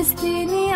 Destiny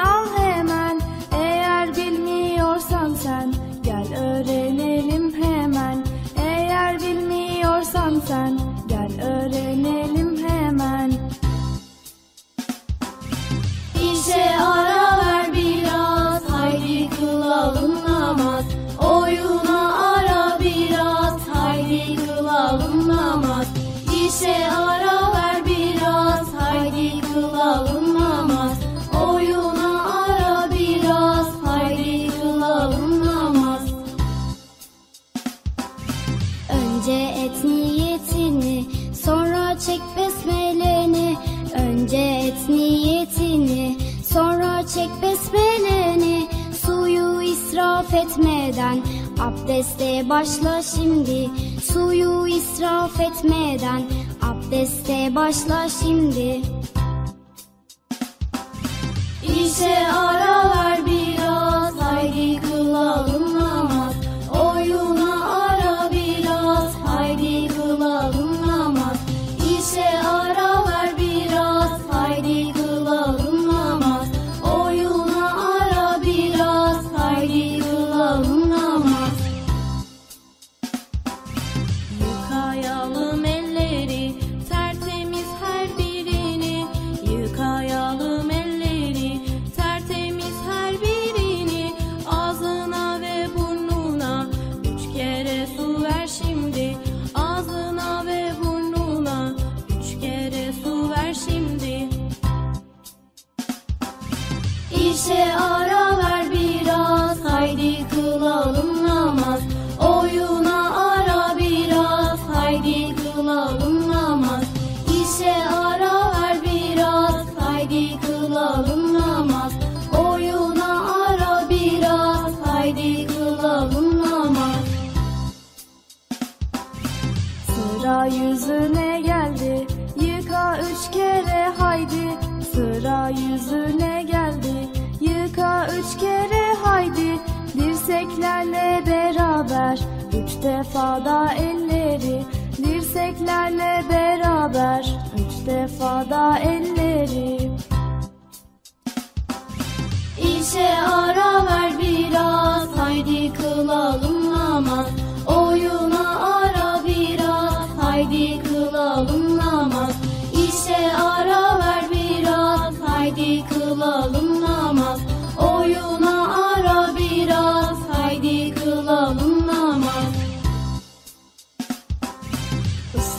Abdeste başla şimdi suyu israf etmeden. Abdeste başla şimdi.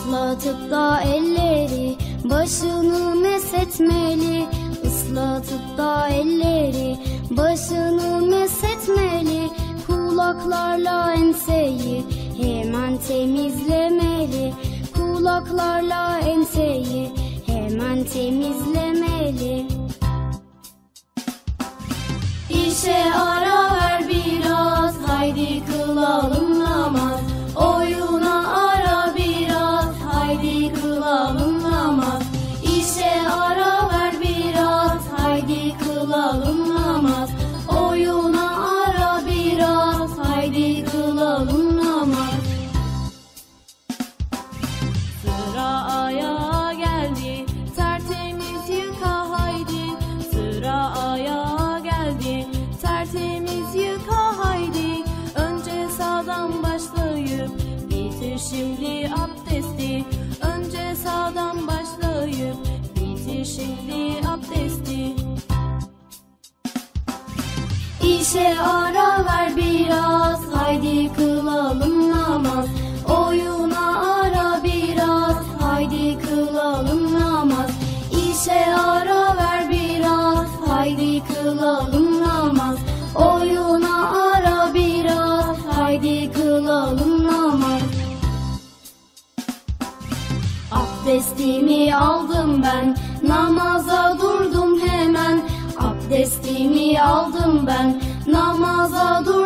Islatıp da elleri başını mesetmeli. Islatıp da elleri başını mesetmeli. Kulaklarla enseyi hemen temizlemeli. Kulaklarla enseyi hemen temizlemeli. İşe ara ver biraz haydi kılalım. aldım ben. Namaza durdum hemen. Abdestimi aldım ben. Namaza durdum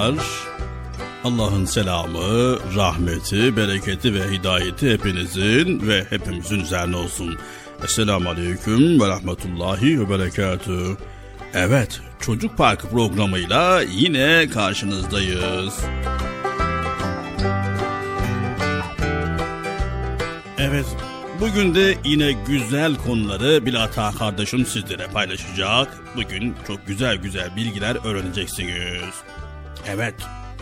Çocuklar. Allah'ın selamı, rahmeti, bereketi ve hidayeti hepinizin ve hepimizin üzerine olsun. Esselamu Aleyküm ve Rahmetullahi ve Berekatü. Evet, Çocuk Parkı programıyla yine karşınızdayız. Evet, bugün de yine güzel konuları Bilata kardeşim sizlere paylaşacak. Bugün çok güzel güzel bilgiler öğreneceksiniz. Evet,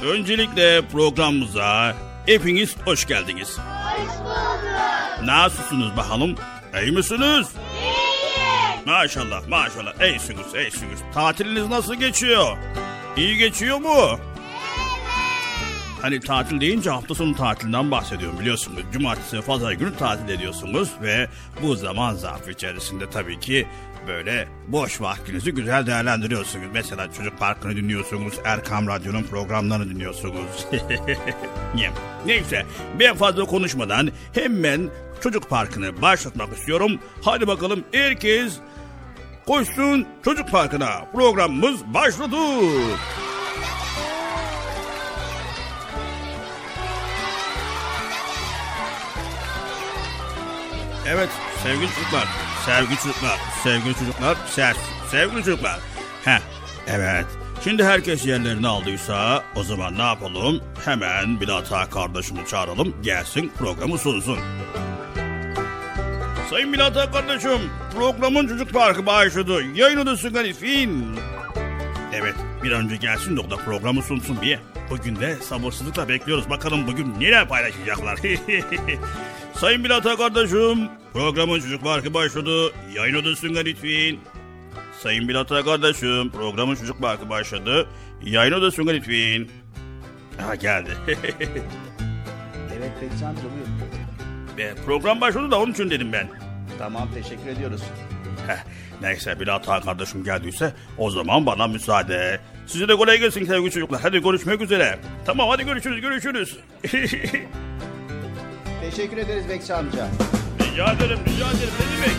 öncelikle programımıza hepiniz hoş geldiniz. Hoş bulduk. Nasılsınız bakalım? İyi misiniz? İyiyiz. Maşallah, maşallah. İyisiniz, iyisiniz. Tatiliniz nasıl geçiyor? İyi geçiyor mu? Hani tatil deyince hafta sonu tatilinden bahsediyorum biliyorsunuz. Cumartesi ve pazar günü tatil ediyorsunuz ve bu zaman zarfı içerisinde tabii ki böyle boş vaktinizi güzel değerlendiriyorsunuz. Mesela Çocuk Parkı'nı dinliyorsunuz, Erkam Radyo'nun programlarını dinliyorsunuz. Neyse ben fazla konuşmadan hemen Çocuk Parkı'nı başlatmak istiyorum. Hadi bakalım herkes koşsun Çocuk Parkı'na. Programımız başladı. Evet sevgili çocuklar, sevgili çocuklar, sevgili çocuklar, ses, sevgili çocuklar. Heh, evet. Şimdi herkes yerlerini aldıysa o zaman ne yapalım? Hemen Bilata kardeşimi çağıralım, gelsin programı sunsun. Sayın Bilata kardeşim, programın Çocuk Parkı başladı. Yayın odası Galifin. Evet, bir an önce gelsin de o da programı sunsun diye. Bugün de sabırsızlıkla bekliyoruz. Bakalım bugün neler paylaşacaklar. Sayın Bilata kardeşim, programın Çocuk Parkı başladı. Yayın odasına lütfen. Sayın Bilata kardeşim, programın Çocuk Parkı başladı. Yayın odasına lütfen. Ha geldi. Evet Bekçi amca buyur. E, Program başladı da onun için dedim ben. Tamam teşekkür ediyoruz. Neyse Bilata kardeşim geldiyse o zaman bana müsaade. Size de kolay gelsin sevgili çocuklar. Hadi görüşmek üzere. Tamam hadi görüşürüz görüşürüz. Teşekkür ederiz Bekçi amca. rica ederim rica ederim ne demek.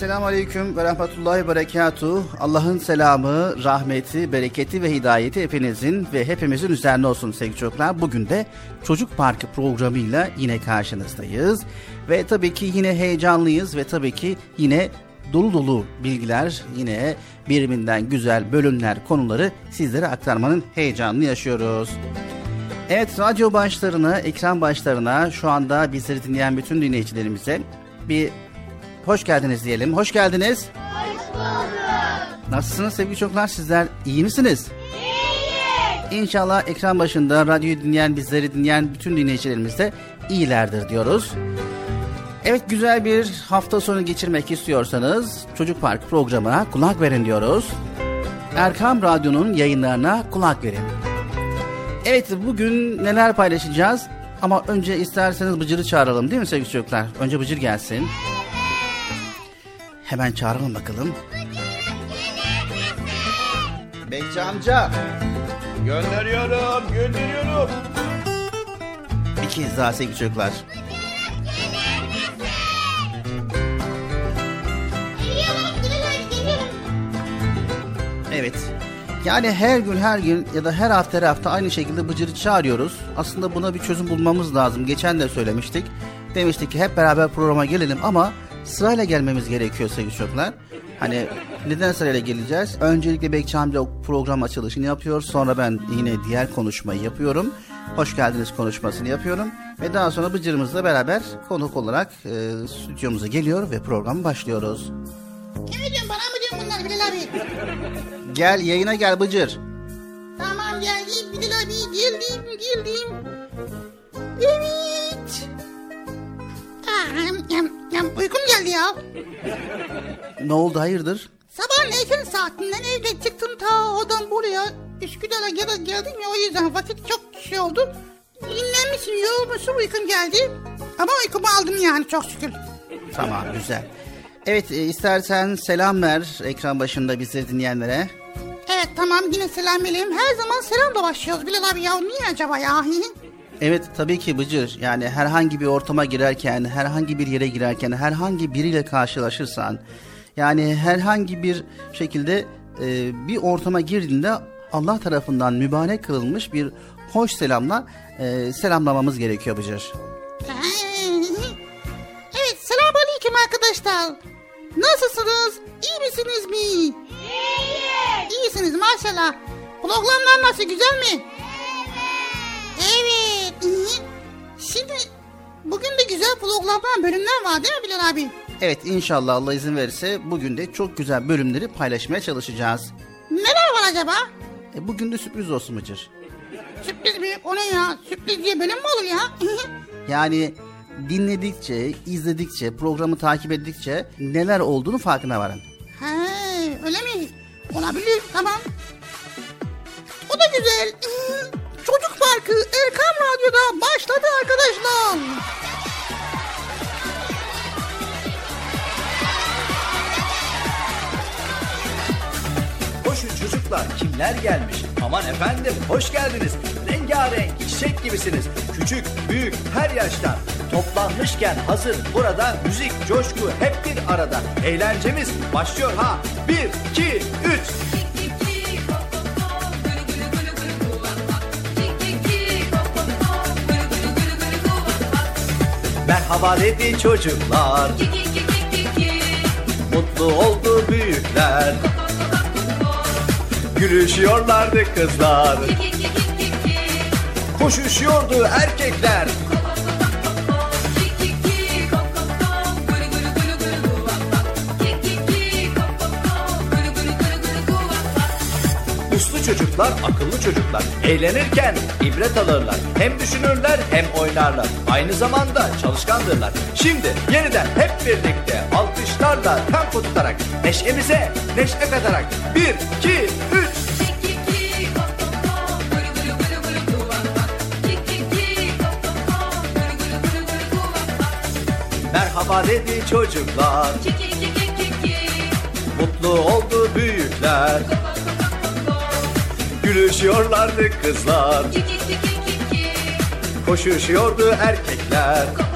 Esselamu Aleyküm ve Rahmetullahi Berekatuhu. Allah'ın selamı, rahmeti, bereketi ve hidayeti hepinizin ve hepimizin üzerine olsun sevgili çocuklar. Bugün de Çocuk Parkı programıyla yine karşınızdayız. Ve tabii ki yine heyecanlıyız ve tabii ki yine dolu dolu bilgiler, yine birbirinden güzel bölümler, konuları sizlere aktarmanın heyecanını yaşıyoruz. Evet, radyo başlarına, ekran başlarına, şu anda bizleri dinleyen bütün dinleyicilerimize bir hoş geldiniz diyelim. Hoş geldiniz. Hoş bulduk. Nasılsınız sevgili çocuklar? Sizler iyi misiniz? İyiyiz. İnşallah ekran başında radyoyu dinleyen, bizleri dinleyen bütün dinleyicilerimiz de iyilerdir diyoruz. Evet güzel bir hafta sonu geçirmek istiyorsanız Çocuk Park programına kulak verin diyoruz. Erkam Radyo'nun yayınlarına kulak verin. Evet bugün neler paylaşacağız? Ama önce isterseniz Bıcır'ı çağıralım değil mi sevgili çocuklar? Önce Bıcır gelsin. Hemen çağıralım bakalım. Bekçi amca. Gönderiyorum, gönderiyorum. Bir kez daha sevgili çocuklar. Evet. Yani her gün her gün ya da her hafta her hafta aynı şekilde Bıcır'ı çağırıyoruz. Aslında buna bir çözüm bulmamız lazım. Geçen de söylemiştik. Demiştik ki hep beraber programa gelelim ama sırayla gelmemiz gerekiyor sevgili çocuklar. Hani neden sırayla geleceğiz? Öncelikle Bekçi amca program açılışını yapıyor. Sonra ben yine diğer konuşmayı yapıyorum. Hoş geldiniz konuşmasını yapıyorum. Ve daha sonra Bıcır'ımızla beraber konuk olarak e, stüdyomuza geliyor ve programı başlıyoruz. Kime diyorsun bana mı diyorsun bunlar Bilal abi? Gel yayına gel Bıcır. Tamam geldim Bilal abi geldim geldim. Evet. Uykum geldi ya. Ne oldu hayırdır? Sabahın erken saatinden evden çıktım ta oradan buraya. Üsküdar'a gel geldim ya o yüzden vakit çok şey oldu. Dinlenmişsin yorulmuşsun uykum geldi. Ama uykumu aldım yani çok şükür. Tamam güzel. Evet e, istersen selam ver ekran başında bizi dinleyenlere. Evet tamam yine selam vereyim. Her zaman selamla başlıyoruz Bilal abi ya. Niye acaba ya? Evet tabii ki Bıcır yani herhangi bir ortama girerken, herhangi bir yere girerken, herhangi biriyle karşılaşırsan yani herhangi bir şekilde e, bir ortama girdiğinde Allah tarafından mübarek kılınmış bir hoş selamla e, selamlamamız gerekiyor Bıcır. evet selam aleyküm arkadaşlar. Nasılsınız? İyi misiniz mi? İyiyiz. İyisiniz maşallah. Programlar nasıl güzel mi? Evet. Şimdi bugün de güzel programlar bölümler var değil mi Bilal abi? Evet inşallah Allah izin verirse bugün de çok güzel bölümleri paylaşmaya çalışacağız. Neler var acaba? E, bugün de sürpriz olsun Bıcır. Sürpriz mi? O ne ya? Sürpriz diye bölüm mü olur ya? Yani dinledikçe, izledikçe, programı takip ettikçe neler olduğunu farkına varın. He, öyle mi? Olabilir, tamam. O da güzel. Çocuk Parkı Erkam Radyo'da başladı arkadaşlar. Koşun çocuklar kimler gelmiş? Aman efendim hoş geldiniz. Rengarenk çiçek gibisiniz. Küçük, büyük, her yaştan. Toplanmışken hazır burada müzik, coşku hep bir arada. Eğlencemiz başlıyor ha. Bir, iki, üç. Merhaba dedi çocuklar. Mutlu oldu büyükler. Gülüşüyorlardı kızlar. Koşuşuyordu erkekler. Çocuklar, akıllı çocuklar. Eğlenirken ibret alırlar. Hem düşünürler hem oynarlar. Aynı zamanda çalışkandırlar. Şimdi yeniden hep birlikte alkışlarla tempo tutarak neşemize neşe katarak. Bir, iki, üç. Merhaba dedi çocuklar. Mutlu oldu büyükler. Gülüşüyorlardı kızlar. Koşuşuyordu erkekler.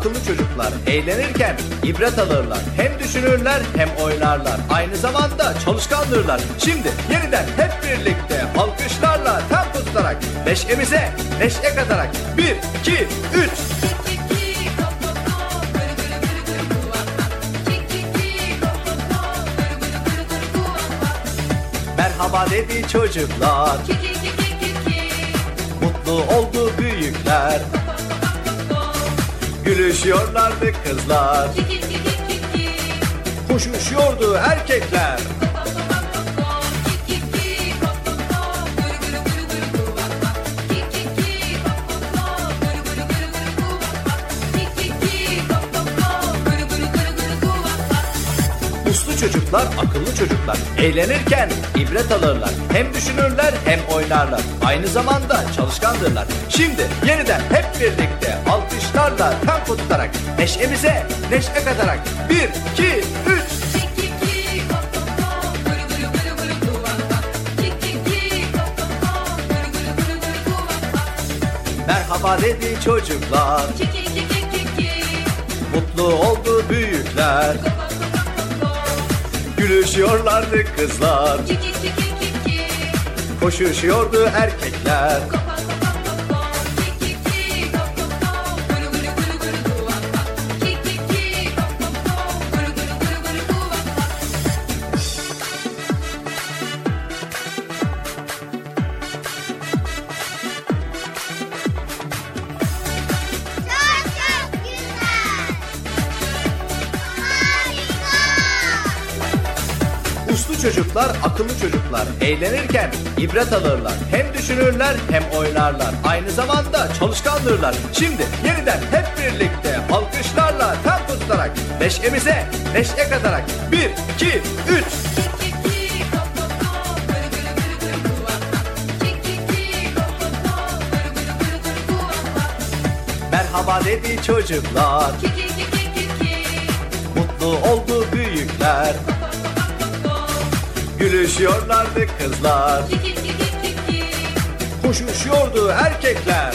Akıllı çocuklar. Eğlenirken ibret alırlar. Hem düşünürler hem oynarlar. Aynı zamanda çalışkandırlar. Şimdi yeniden hep birlikte alkışlarla tempo tutarak neşemize neşe katarak. Bir, iki, üç. Merhaba dedi çocuklar. Mutlu oldu büyükler. Gülüşüyorlardı kızlar. Koşuşuyordu erkekler. Uslu çocuklar, akıllı çocuklar. Eğlenirken ibret alırlar. Hem düşünürler hem oynarlar. Aynı zamanda çalışkandırlar. Şimdi yeniden hep birlikte alkışlarla tempo tutarak neşemize neşe katarak. Bir, iki, üç. Merhaba dedi çocuklar. Mutlu oldu büyükler. Gülüşüyorlardı kızlar. Koşuşuyordu erkekler. Çocuklar, akıllı çocuklar. Eğlenirken ibret alırlar. Hem düşünürler hem oynarlar. Aynı zamanda çalışkandırlar. Şimdi yeniden hep birlikte alkışlarla tempo tutarak neşemize neşe katarak. Bir, iki, üç. Merhaba dedi çocuklar. Mutlu oldu büyükler. Gülüşüyorlardı kızlar. Koşuşuyordu erkekler.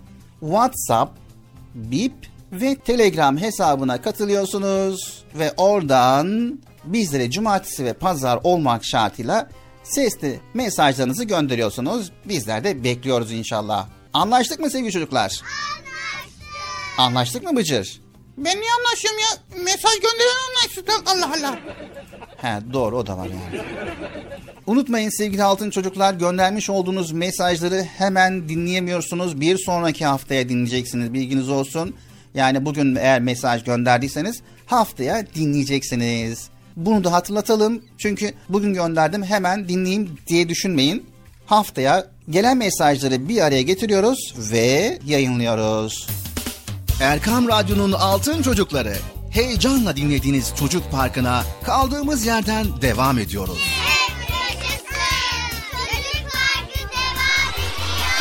WhatsApp, Bip ve Telegram hesabına katılıyorsunuz ve oradan bizlere cumartesi ve pazar olmak şartıyla sesli mesajlarınızı gönderiyorsunuz. Bizler de bekliyoruz inşallah. Anlaştık mı sevgili çocuklar? Anlaştık. Anlaştık mı Bıcır? Ben niye anlaşıyorum ya? Mesaj gönderen anlaştık. Allah Allah. He doğru o da var yani. Unutmayın sevgili altın çocuklar göndermiş olduğunuz mesajları hemen dinleyemiyorsunuz. Bir sonraki haftaya dinleyeceksiniz bilginiz olsun. Yani bugün eğer mesaj gönderdiyseniz haftaya dinleyeceksiniz. Bunu da hatırlatalım. Çünkü bugün gönderdim hemen dinleyeyim diye düşünmeyin. Haftaya gelen mesajları bir araya getiriyoruz ve yayınlıyoruz. Erkam Radyo'nun Altın Çocukları. Heyecanla dinlediğiniz Çocuk Parkı'na kaldığımız yerden devam ediyoruz. Çocuk Parkı devam ediyor.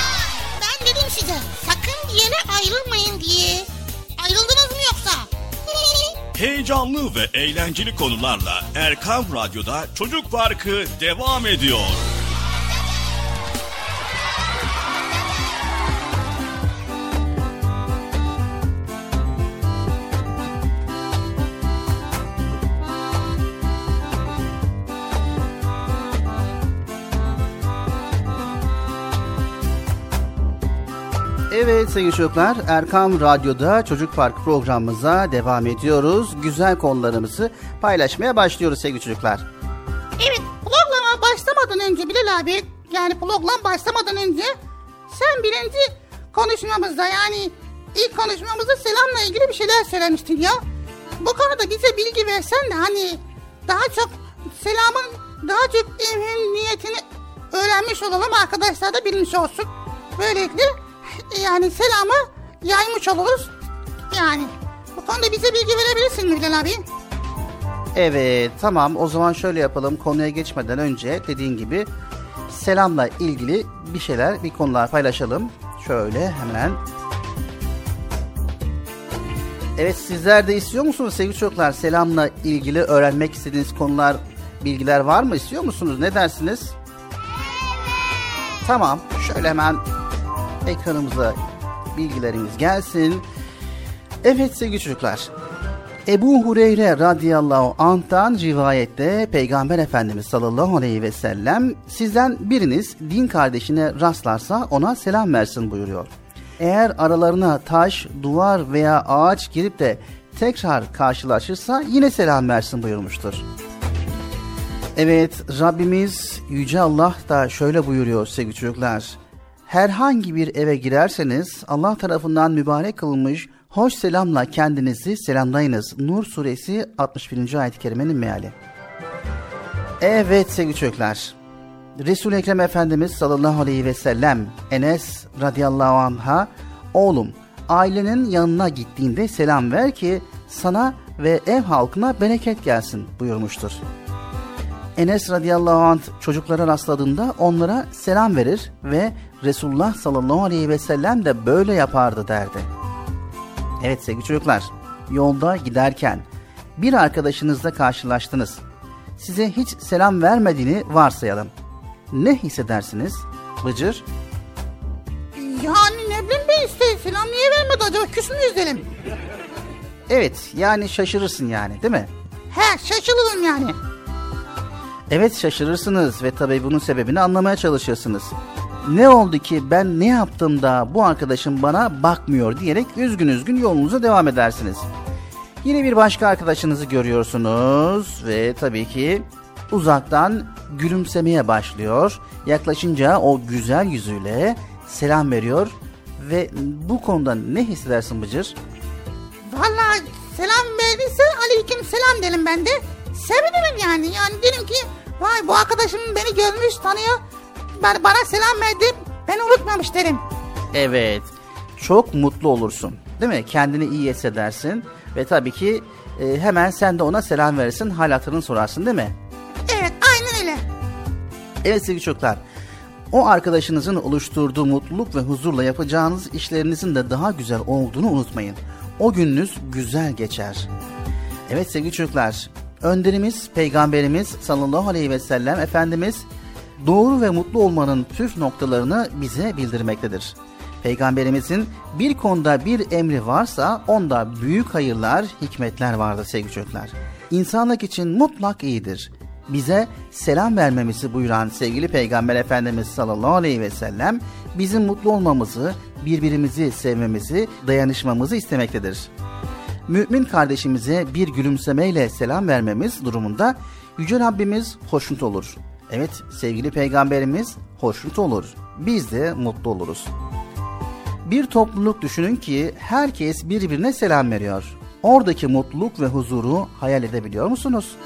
Ben dedim size sakın bir yere ayrılmayın diye. Ayrıldınız mı yoksa? Heyecanlı ve eğlenceli konularla Erkan Radyo'da Çocuk Parkı devam ediyor. Evet sevgili çocuklar Erkam Radyo'da Çocuk Park programımıza devam ediyoruz. Güzel konularımızı paylaşmaya başlıyoruz sevgili çocuklar. Evet programa başlamadan önce Bilal abi yani program başlamadan önce sen birinci konuşmamızda yani ilk konuşmamızda selamla ilgili bir şeyler söylemiştin ya. Bu konuda bize bilgi versen de hani daha çok selamın daha çok niyetini öğrenmiş olalım arkadaşlar da bilmiş olsun. Böylelikle yani selamı yaymış oluruz. Yani bu konuda bize bilgi verebilirsin Bilal abi? Evet tamam o zaman şöyle yapalım konuya geçmeden önce dediğin gibi selamla ilgili bir şeyler bir konular paylaşalım. Şöyle hemen. Evet sizler de istiyor musunuz sevgili çocuklar selamla ilgili öğrenmek istediğiniz konular bilgiler var mı istiyor musunuz ne dersiniz? Tamam şöyle hemen ekranımıza bilgilerimiz gelsin. Evet sevgili çocuklar. Ebu Hureyre radıyallahu anh'tan rivayette Peygamber Efendimiz sallallahu aleyhi ve sellem sizden biriniz din kardeşine rastlarsa ona selam versin buyuruyor. Eğer aralarına taş, duvar veya ağaç girip de tekrar karşılaşırsa yine selam versin buyurmuştur. Evet Rabbimiz Yüce Allah da şöyle buyuruyor sevgili çocuklar. Herhangi bir eve girerseniz Allah tarafından mübarek kılınmış hoş selamla kendinizi selamlayınız. Nur suresi 61. ayet-i kerimenin meali. Evet sevgili çocuklar. Resul-i Ekrem Efendimiz sallallahu aleyhi ve sellem Enes radıyallahu anh'a oğlum ailenin yanına gittiğinde selam ver ki sana ve ev halkına bereket gelsin buyurmuştur. Enes radıyallahu anh çocuklara rastladığında onlara selam verir ve Resulullah sallallahu aleyhi ve sellem de böyle yapardı derdi. Evet sevgili çocuklar, yolda giderken bir arkadaşınızla karşılaştınız. Size hiç selam vermediğini varsayalım. Ne hissedersiniz? Bıcır? Yani ne bileyim ben işte selam niye vermedi acaba küs müyüz dedim. Evet yani şaşırırsın yani değil mi? He şaşırırım yani. Evet şaşırırsınız ve tabii bunun sebebini anlamaya çalışırsınız. Ne oldu ki ben ne yaptım da bu arkadaşım bana bakmıyor diyerek üzgün üzgün yolunuza devam edersiniz. Yine bir başka arkadaşınızı görüyorsunuz ve tabii ki uzaktan gülümsemeye başlıyor. Yaklaşınca o güzel yüzüyle selam veriyor ve bu konuda ne hissedersin Bıcır? Vallahi selam verdiyse aleyküm selam derim ben de. Sevinirim yani. Yani derim ki vay bu arkadaşım beni görmüş tanıyor. Ben, bana selam verdi. Beni unutmamış derim. Evet. Çok mutlu olursun. Değil mi? Kendini iyi hissedersin. Ve tabii ki e, hemen sen de ona selam verirsin. Hal hatırını sorarsın değil mi? Evet aynen öyle. Evet sevgili çocuklar. O arkadaşınızın oluşturduğu mutluluk ve huzurla yapacağınız işlerinizin de daha güzel olduğunu unutmayın. O gününüz güzel geçer. Evet sevgili çocuklar, önderimiz, peygamberimiz sallallahu aleyhi ve sellem Efendimiz doğru ve mutlu olmanın püf noktalarını bize bildirmektedir. Peygamberimizin bir konuda bir emri varsa onda büyük hayırlar, hikmetler vardır sevgili çocuklar. İnsanlık için mutlak iyidir. Bize selam vermemizi buyuran sevgili Peygamber Efendimiz sallallahu aleyhi ve sellem bizim mutlu olmamızı, birbirimizi sevmemizi, dayanışmamızı istemektedir. Mümin kardeşimize bir gülümsemeyle selam vermemiz durumunda Yüce Rabbimiz hoşnut olur. Evet sevgili peygamberimiz hoşnut olur. Biz de mutlu oluruz. Bir topluluk düşünün ki herkes birbirine selam veriyor. Oradaki mutluluk ve huzuru hayal edebiliyor musunuz?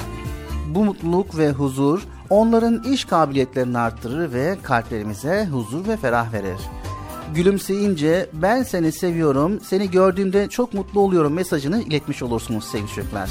Bu mutluluk ve huzur onların iş kabiliyetlerini arttırır ve kalplerimize huzur ve ferah verir. Gülümseyince ben seni seviyorum, seni gördüğümde çok mutlu oluyorum mesajını iletmiş olursunuz sevgili çocuklar.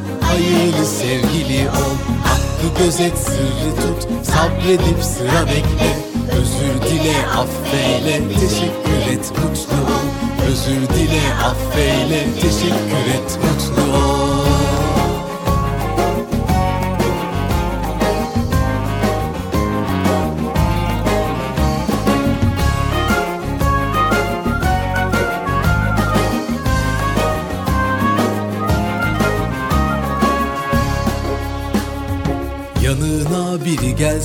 hayırlı sevgili ol. Hakkı gözet, sırrı tut, sabredip sıra bekle. Özür dile, affeyle, teşekkür et, mutlu ol. Özür dile, affeyle, teşekkür et, mutlu ol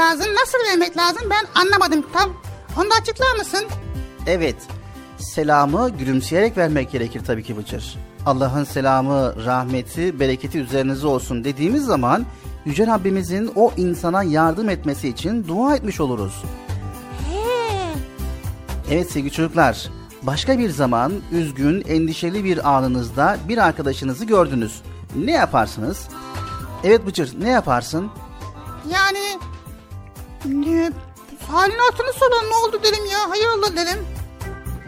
lazım. Nasıl vermek lazım ben anlamadım tam. Onu da açıklar mısın? Evet, selamı gülümseyerek vermek gerekir tabii ki Bıcır. Allah'ın selamı, rahmeti, bereketi üzerinize olsun dediğimiz zaman Yüce Rabbimizin o insana yardım etmesi için dua etmiş oluruz. Evet sevgili çocuklar, başka bir zaman üzgün, endişeli bir anınızda bir arkadaşınızı gördünüz. Ne yaparsınız? Evet Bıcır, ne yaparsın? Yani ne, halini hatırını soran ne oldu derim ya hayırlı derim.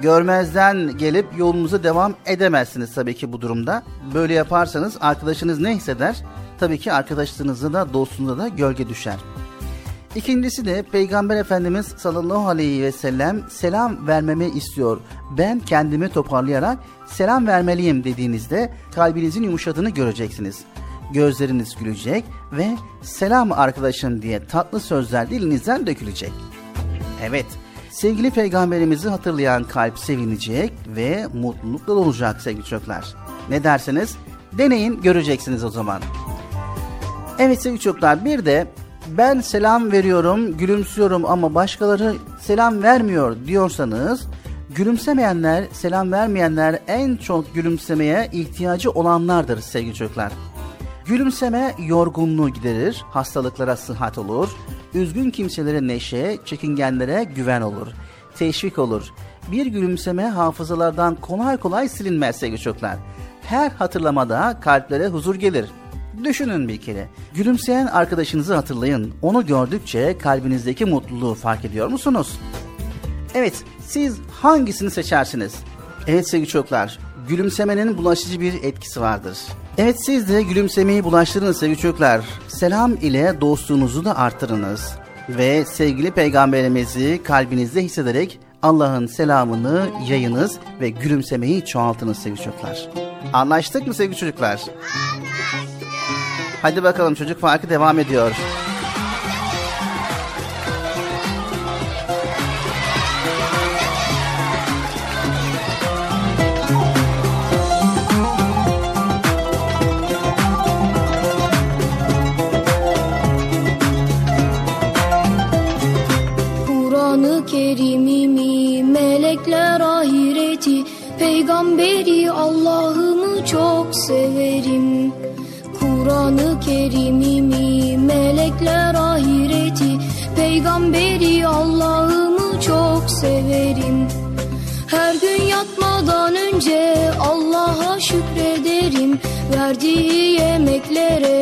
Görmezden gelip yolunuza devam edemezsiniz tabii ki bu durumda. Böyle yaparsanız arkadaşınız ne hisseder? Tabii ki arkadaşlarınızda da dostunuza da gölge düşer. İkincisi de Peygamber Efendimiz sallallahu aleyhi ve sellem selam vermemi istiyor. Ben kendimi toparlayarak selam vermeliyim dediğinizde kalbinizin yumuşadığını göreceksiniz. Gözleriniz gülecek ve selam arkadaşım diye tatlı sözler dilinizden dökülecek. Evet, sevgili peygamberimizi hatırlayan kalp sevinecek ve mutlulukla olacak sevgili çocuklar. Ne dersiniz? Deneyin göreceksiniz o zaman. Evet sevgili çocuklar bir de ben selam veriyorum, gülümsüyorum ama başkaları selam vermiyor diyorsanız gülümsemeyenler, selam vermeyenler en çok gülümsemeye ihtiyacı olanlardır sevgili çocuklar. Gülümseme yorgunluğu giderir, hastalıklara sıhhat olur, üzgün kimselere neşe, çekingenlere güven olur, teşvik olur. Bir gülümseme hafızalardan kolay kolay silinmez sevgili çocuklar. Her hatırlamada kalplere huzur gelir. Düşünün bir kere. Gülümseyen arkadaşınızı hatırlayın. Onu gördükçe kalbinizdeki mutluluğu fark ediyor musunuz? Evet, siz hangisini seçersiniz? Evet sevgili çocuklar, gülümsemenin bulaşıcı bir etkisi vardır. Evet siz de gülümsemeyi bulaştırınız sevgili çocuklar. Selam ile dostluğunuzu da arttırınız. Ve sevgili peygamberimizi kalbinizde hissederek Allah'ın selamını yayınız ve gülümsemeyi çoğaltınız sevgili çocuklar. Anlaştık mı sevgili çocuklar? Hadi bakalım çocuk farkı devam ediyor. Peygamberi Allah'ımı çok severim. Kur'an-ı Kerim'imi, melekler ahireti, peygamberi Allah'ımı çok severim. Her gün yatmadan önce Allah'a şükrederim. Verdiği yemeklere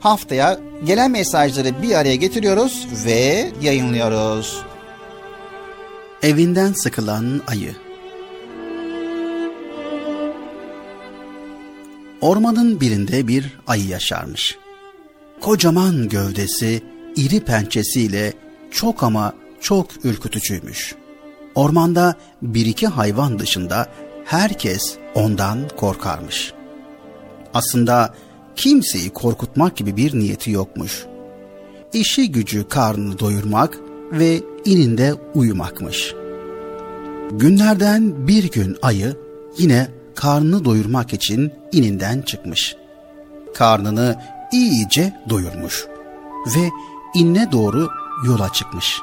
Haftaya gelen mesajları bir araya getiriyoruz ve yayınlıyoruz. Evinden sıkılan ayı Ormanın birinde bir ayı yaşarmış. Kocaman gövdesi, iri pençesiyle çok ama çok ürkütücüymüş. Ormanda bir iki hayvan dışında herkes ondan korkarmış. Aslında kimseyi korkutmak gibi bir niyeti yokmuş. İşi gücü karnını doyurmak ve ininde uyumakmış. Günlerden bir gün ayı yine karnını doyurmak için ininden çıkmış. Karnını iyice doyurmuş ve inne doğru yola çıkmış.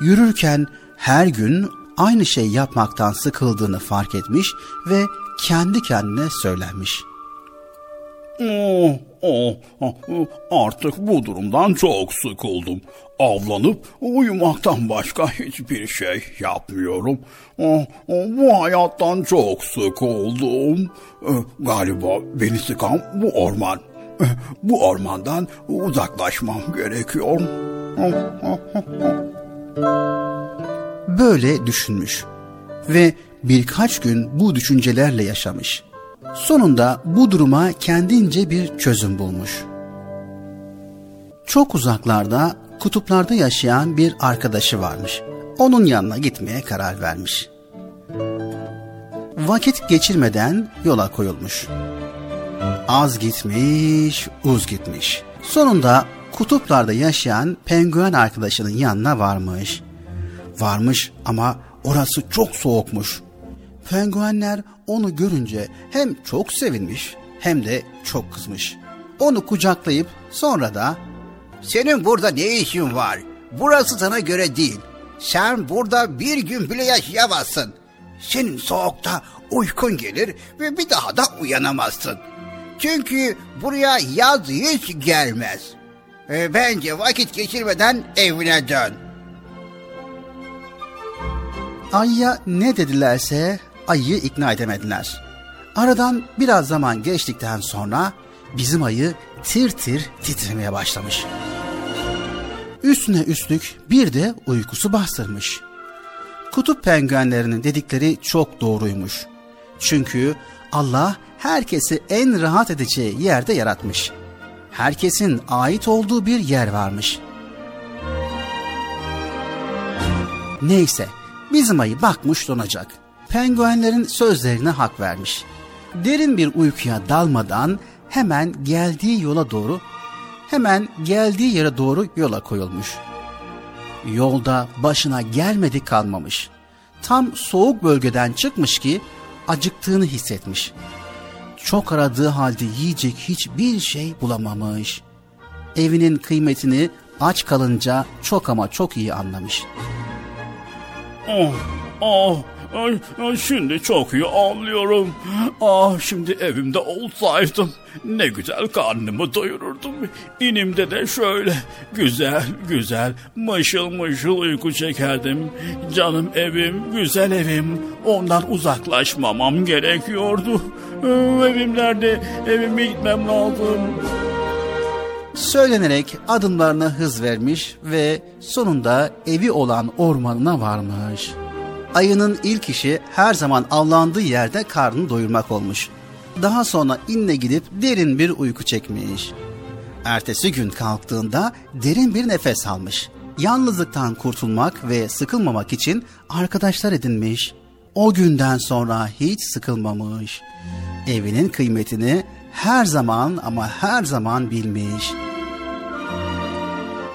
Yürürken her gün aynı şey yapmaktan sıkıldığını fark etmiş ve kendi kendine söylenmiş. Oh, oh, oh, artık bu durumdan çok sıkıldım. Avlanıp uyumaktan başka hiçbir şey yapmıyorum. Oh, oh, bu hayattan çok sıkıldım. Eh, Galiba beni sıkan bu orman. Eh, Bu ormandan uzaklaşmam gerekiyor. Oh, oh, oh. Böyle düşünmüş ve birkaç gün bu düşüncelerle yaşamış. Sonunda bu duruma kendince bir çözüm bulmuş. Çok uzaklarda, kutuplarda yaşayan bir arkadaşı varmış. Onun yanına gitmeye karar vermiş. Vakit geçirmeden yola koyulmuş. Az gitmiş, uz gitmiş. Sonunda kutuplarda yaşayan penguen arkadaşının yanına varmış. Varmış ama orası çok soğukmuş. Penguenler onu görünce hem çok sevinmiş hem de çok kızmış. Onu kucaklayıp sonra da Senin burada ne işin var? Burası sana göre değil. Sen burada bir gün bile yaşayamazsın. Senin soğukta uykun gelir ve bir daha da uyanamazsın. Çünkü buraya yaz hiç gelmez. E, bence vakit geçirmeden evine dön. Ayıya ne dedilerse ayıyı ikna edemediler. Aradan biraz zaman geçtikten sonra bizim ayı tir tir titremeye başlamış. Üstüne üstlük bir de uykusu bastırmış. Kutup penguenlerinin dedikleri çok doğruymuş. Çünkü Allah herkesi en rahat edeceği yerde yaratmış. Herkesin ait olduğu bir yer varmış. Neyse, bizim ayı bakmış donacak. Penguenlerin sözlerine hak vermiş. Derin bir uykuya dalmadan hemen geldiği yola doğru, hemen geldiği yere doğru yola koyulmuş. Yolda başına gelmedi kalmamış. Tam soğuk bölgeden çıkmış ki acıktığını hissetmiş. Çok aradığı halde yiyecek hiçbir şey bulamamış. Evinin kıymetini aç kalınca çok ama çok iyi anlamış. Oh, Ah, şimdi çok iyi anlıyorum. Ah, şimdi evimde olsaydım ne güzel karnımı doyururdum. İnimde de şöyle güzel güzel mışıl mışıl uyku çekerdim. Canım evim, güzel evim. Ondan uzaklaşmamam gerekiyordu. Ee, Evim nerede? Evime gitmem lazım. Söylenerek adımlarına hız vermiş ve sonunda evi olan ormanına varmış. Ayının ilk işi her zaman avlandığı yerde karnını doyurmak olmuş. Daha sonra inle gidip derin bir uyku çekmiş. Ertesi gün kalktığında derin bir nefes almış. Yalnızlıktan kurtulmak ve sıkılmamak için arkadaşlar edinmiş. O günden sonra hiç sıkılmamış. Evinin kıymetini her zaman ama her zaman bilmiş.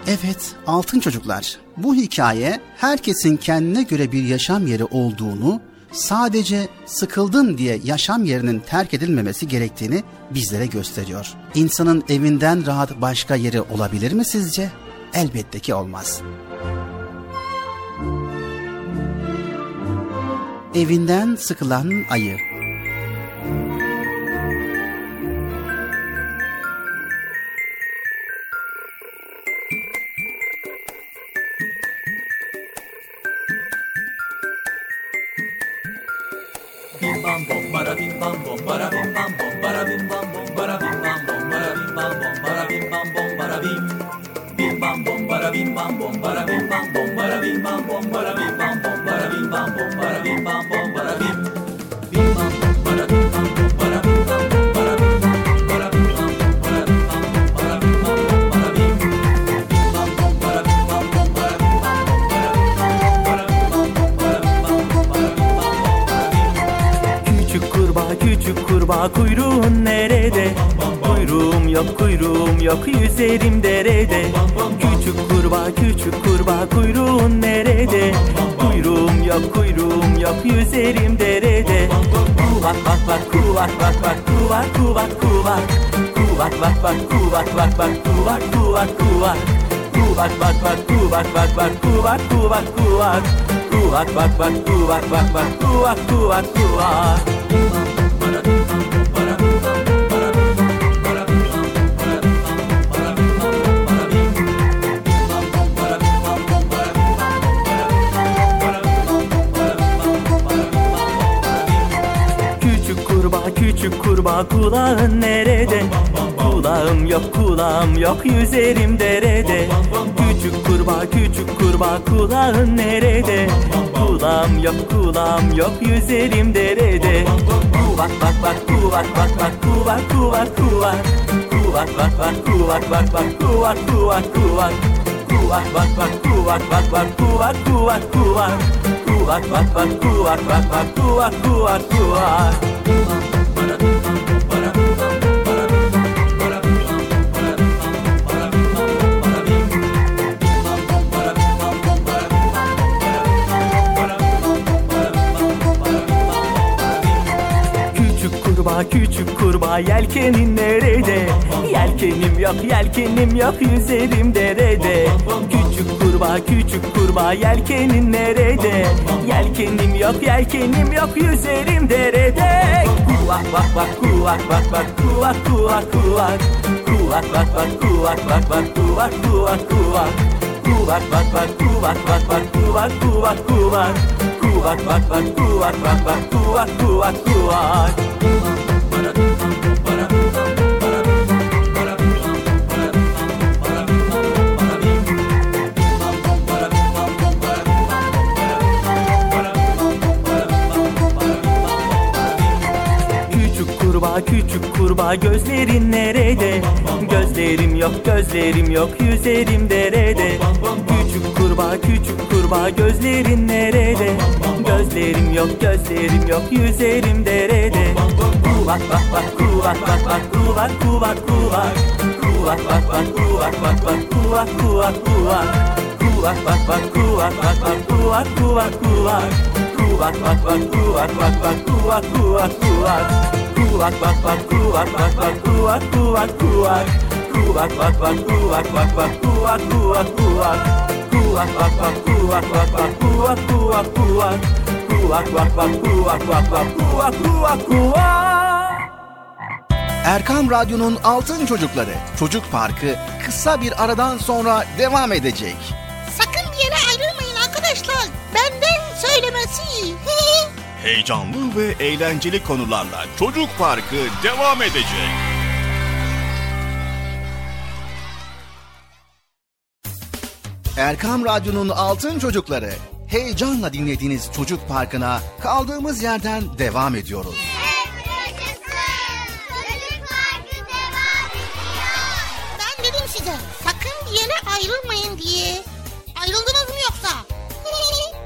Evet, altın çocuklar. Bu hikaye herkesin kendine göre bir yaşam yeri olduğunu, sadece sıkıldın diye yaşam yerinin terk edilmemesi gerektiğini bizlere gösteriyor. İnsanın evinden rahat başka yeri olabilir mi sizce? Elbette ki olmaz. Evinden sıkılan ayı yok yüzerim derede. Küçük kurbağa küçük kurbağa kuyruğun nerede? Kuyruğum yok kuyruğum yok yüzerim derede. Kuvak bak bak kuvak bak bak kuvak kuvak kuvak Kuvak bak bak kuvak bak bak kuvak kuvak kuvak Kuvak bak bak kuvak bak bak kuvak kuvak kuvak Kuvak bak bak kuvak bak bak kuvak kuvak kuvak kulağın nerede? Kulağım yok kulağım yok yüzerim derede Küçük kurbağa küçük kurbağa kulağın nerede? Kulağım yok kulağım yok yüzerim derede Kuvak bak bak kuvak bak bak kuvak kuvak kuvak Kuvak bak bak kuvak bak bak kuvak kuvak kuvak Kuvak bak bak kuvak bak bak kuvak kuvak kuvak Kuvak bak bak kuvak bak bak kuvak kuvak kuvak yelkenin nerede? Yelkenim yok yelkenim yok yüzerim derede. Küçük kurbağa küçük kurbağa yelkenin nerede? Yelkenim yok yelkenim yok yüzerim derede. Kuvak bak bak kuvak bak bak kuvak kuvak kuvak. Kuvak bak bak kuvak bak bak kuvak kuvak kuvak. Kuvak bak bak kuvak bak bak kuvak kuvak kuvak. Kuvak bak bak kuvak bak bak kuvak kuvak kuvak kurbağa gözlerin nerede? Gözlerim yok gözlerim yok yüzerim derede Küçük kurbağa küçük kurbağa gözlerin nerede? Gözlerim yok gözlerim yok yüzerim derede Kuvak bak bak kuvak bak bak kuvak kuvak kuvak Kuvak bak bak kuvak bak bak kuvak kuvak kuvak Kuvak bak bak kuvak bak bak kuvak kuvak kuvak Kuvak bak bak kuvak bak bak kuvak kuvak kuvak Kuvak bak bak kuvak bak bak kuvak kuvak kuvak Kuvak bak bak kuvak bak bak kuvak kuvak kuvak Kuvak bak bak kuvak bak bak kuvak kuvak kuvak Kuvak vak vak kuvak vak vak kuvak kuvak kuvak Erkam Radyo'nun Altın Çocukları Çocuk Parkı kısa bir aradan sonra devam edecek. Sakın bir yere ayrılmayın arkadaşlar. Benden söylemesi. Heyecanlı ve eğlenceli konularla Çocuk Parkı devam edecek. Erkam Radyo'nun Altın Çocukları heyecanla dinlediğiniz Çocuk Parkı'na kaldığımız yerden devam ediyoruz. Ben dedim size sakın bir yere ayrılmayın diye. Ayrıldınız mı yoksa?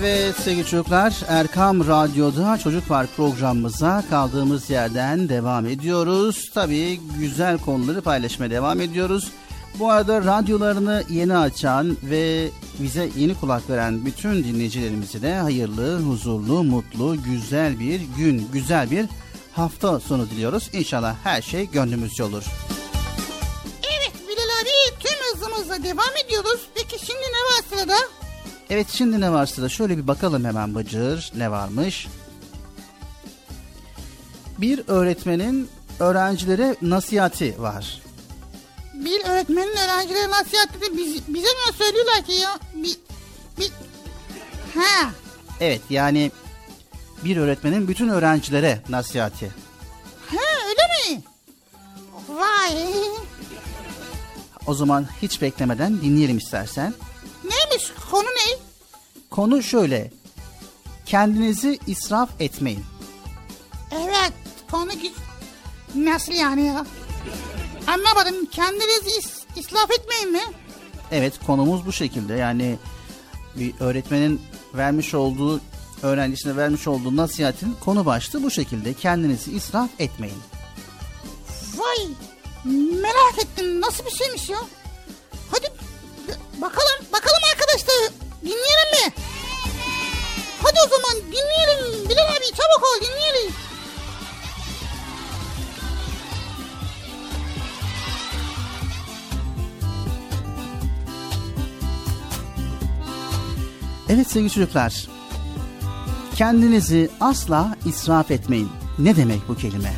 Evet sevgili çocuklar Erkam Radyo'da Çocuk Park programımıza kaldığımız yerden devam ediyoruz. Tabii güzel konuları paylaşmaya devam ediyoruz. Bu arada radyolarını yeni açan ve bize yeni kulak veren bütün dinleyicilerimize de hayırlı, huzurlu, mutlu, güzel bir gün, güzel bir hafta sonu diliyoruz. İnşallah her şey gönlümüzce olur. Evet şimdi ne var sırada? Şöyle bir bakalım hemen Bıcır. Ne varmış? Bir öğretmenin öğrencilere nasihati var. Bir öğretmenin öğrencilere nasihatleri biz, bize mi söylüyorlar ki ya? Bir, bir... Ha. Evet yani bir öğretmenin bütün öğrencilere nasihati. Ha öyle mi? Vay. O zaman hiç beklemeden dinleyelim istersen. Konu şöyle. Kendinizi israf etmeyin. Evet konu nasıl yani ya? Anlamadım kendinizi is, islaf etmeyin mi? Evet konumuz bu şekilde. Yani bir öğretmenin vermiş olduğu öğrencisine vermiş olduğu nasihatin konu başlığı bu şekilde. Kendinizi israf etmeyin. Vay merak ettim nasıl bir şeymiş ya? Hadi bakalım bakalım arkadaşlar dinleyelim mi? Hadi o zaman dinleyelim Bilal abi çabuk ol dinleyelim. Evet sevgili çocuklar. Kendinizi asla israf etmeyin. Ne demek bu kelime?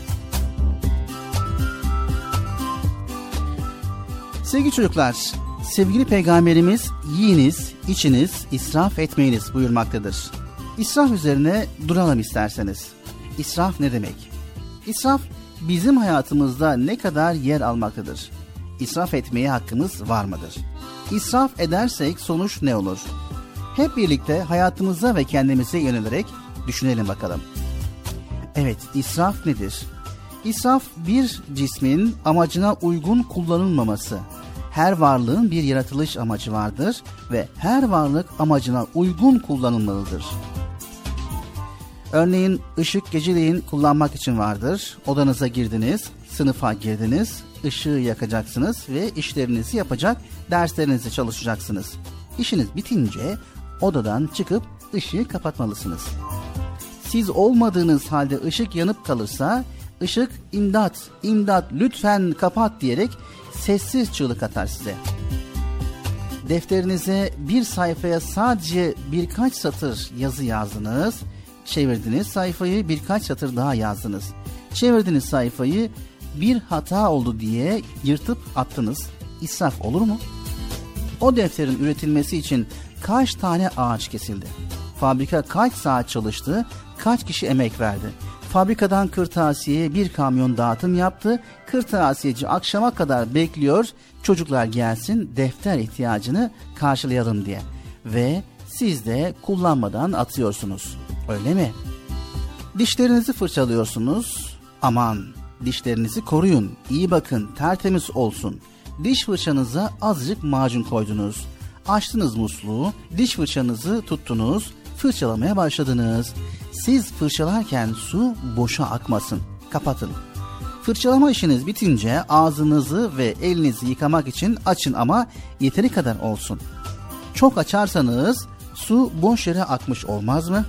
Sevgili çocuklar, sevgili peygamberimiz yiyiniz, içiniz, israf etmeyiniz buyurmaktadır. İsraf üzerine duralım isterseniz. İsraf ne demek? İsraf bizim hayatımızda ne kadar yer almaktadır? İsraf etmeye hakkımız var mıdır? İsraf edersek sonuç ne olur? Hep birlikte hayatımıza ve kendimize yönelerek düşünelim bakalım. Evet, israf nedir? İsraf bir cismin amacına uygun kullanılmaması. Her varlığın bir yaratılış amacı vardır ve her varlık amacına uygun kullanılmalıdır. Örneğin ışık geceleyin kullanmak için vardır. Odanıza girdiniz, sınıfa girdiniz, ışığı yakacaksınız ve işlerinizi yapacak, derslerinizi çalışacaksınız. İşiniz bitince odadan çıkıp ışığı kapatmalısınız. Siz olmadığınız halde ışık yanıp kalırsa ışık imdat, imdat lütfen kapat diyerek sessiz çığlık atar size. Defterinize bir sayfaya sadece birkaç satır yazı yazdınız. Çevirdiniz sayfayı birkaç satır daha yazdınız. Çevirdiniz sayfayı bir hata oldu diye yırtıp attınız. İsraf olur mu? O defterin üretilmesi için kaç tane ağaç kesildi? Fabrika kaç saat çalıştı? Kaç kişi emek verdi? Fabrikadan kırtasiyeye bir kamyon dağıtım yaptı. Kırtasiyeci akşama kadar bekliyor. Çocuklar gelsin defter ihtiyacını karşılayalım diye. Ve siz de kullanmadan atıyorsunuz. Öyle mi? Dişlerinizi fırçalıyorsunuz. Aman dişlerinizi koruyun. İyi bakın tertemiz olsun. Diş fırçanıza azıcık macun koydunuz. Açtınız musluğu, diş fırçanızı tuttunuz, fırçalamaya başladınız. Siz fırçalarken su boşa akmasın. Kapatın. Fırçalama işiniz bitince ağzınızı ve elinizi yıkamak için açın ama yeteri kadar olsun. Çok açarsanız su boş yere akmış olmaz mı?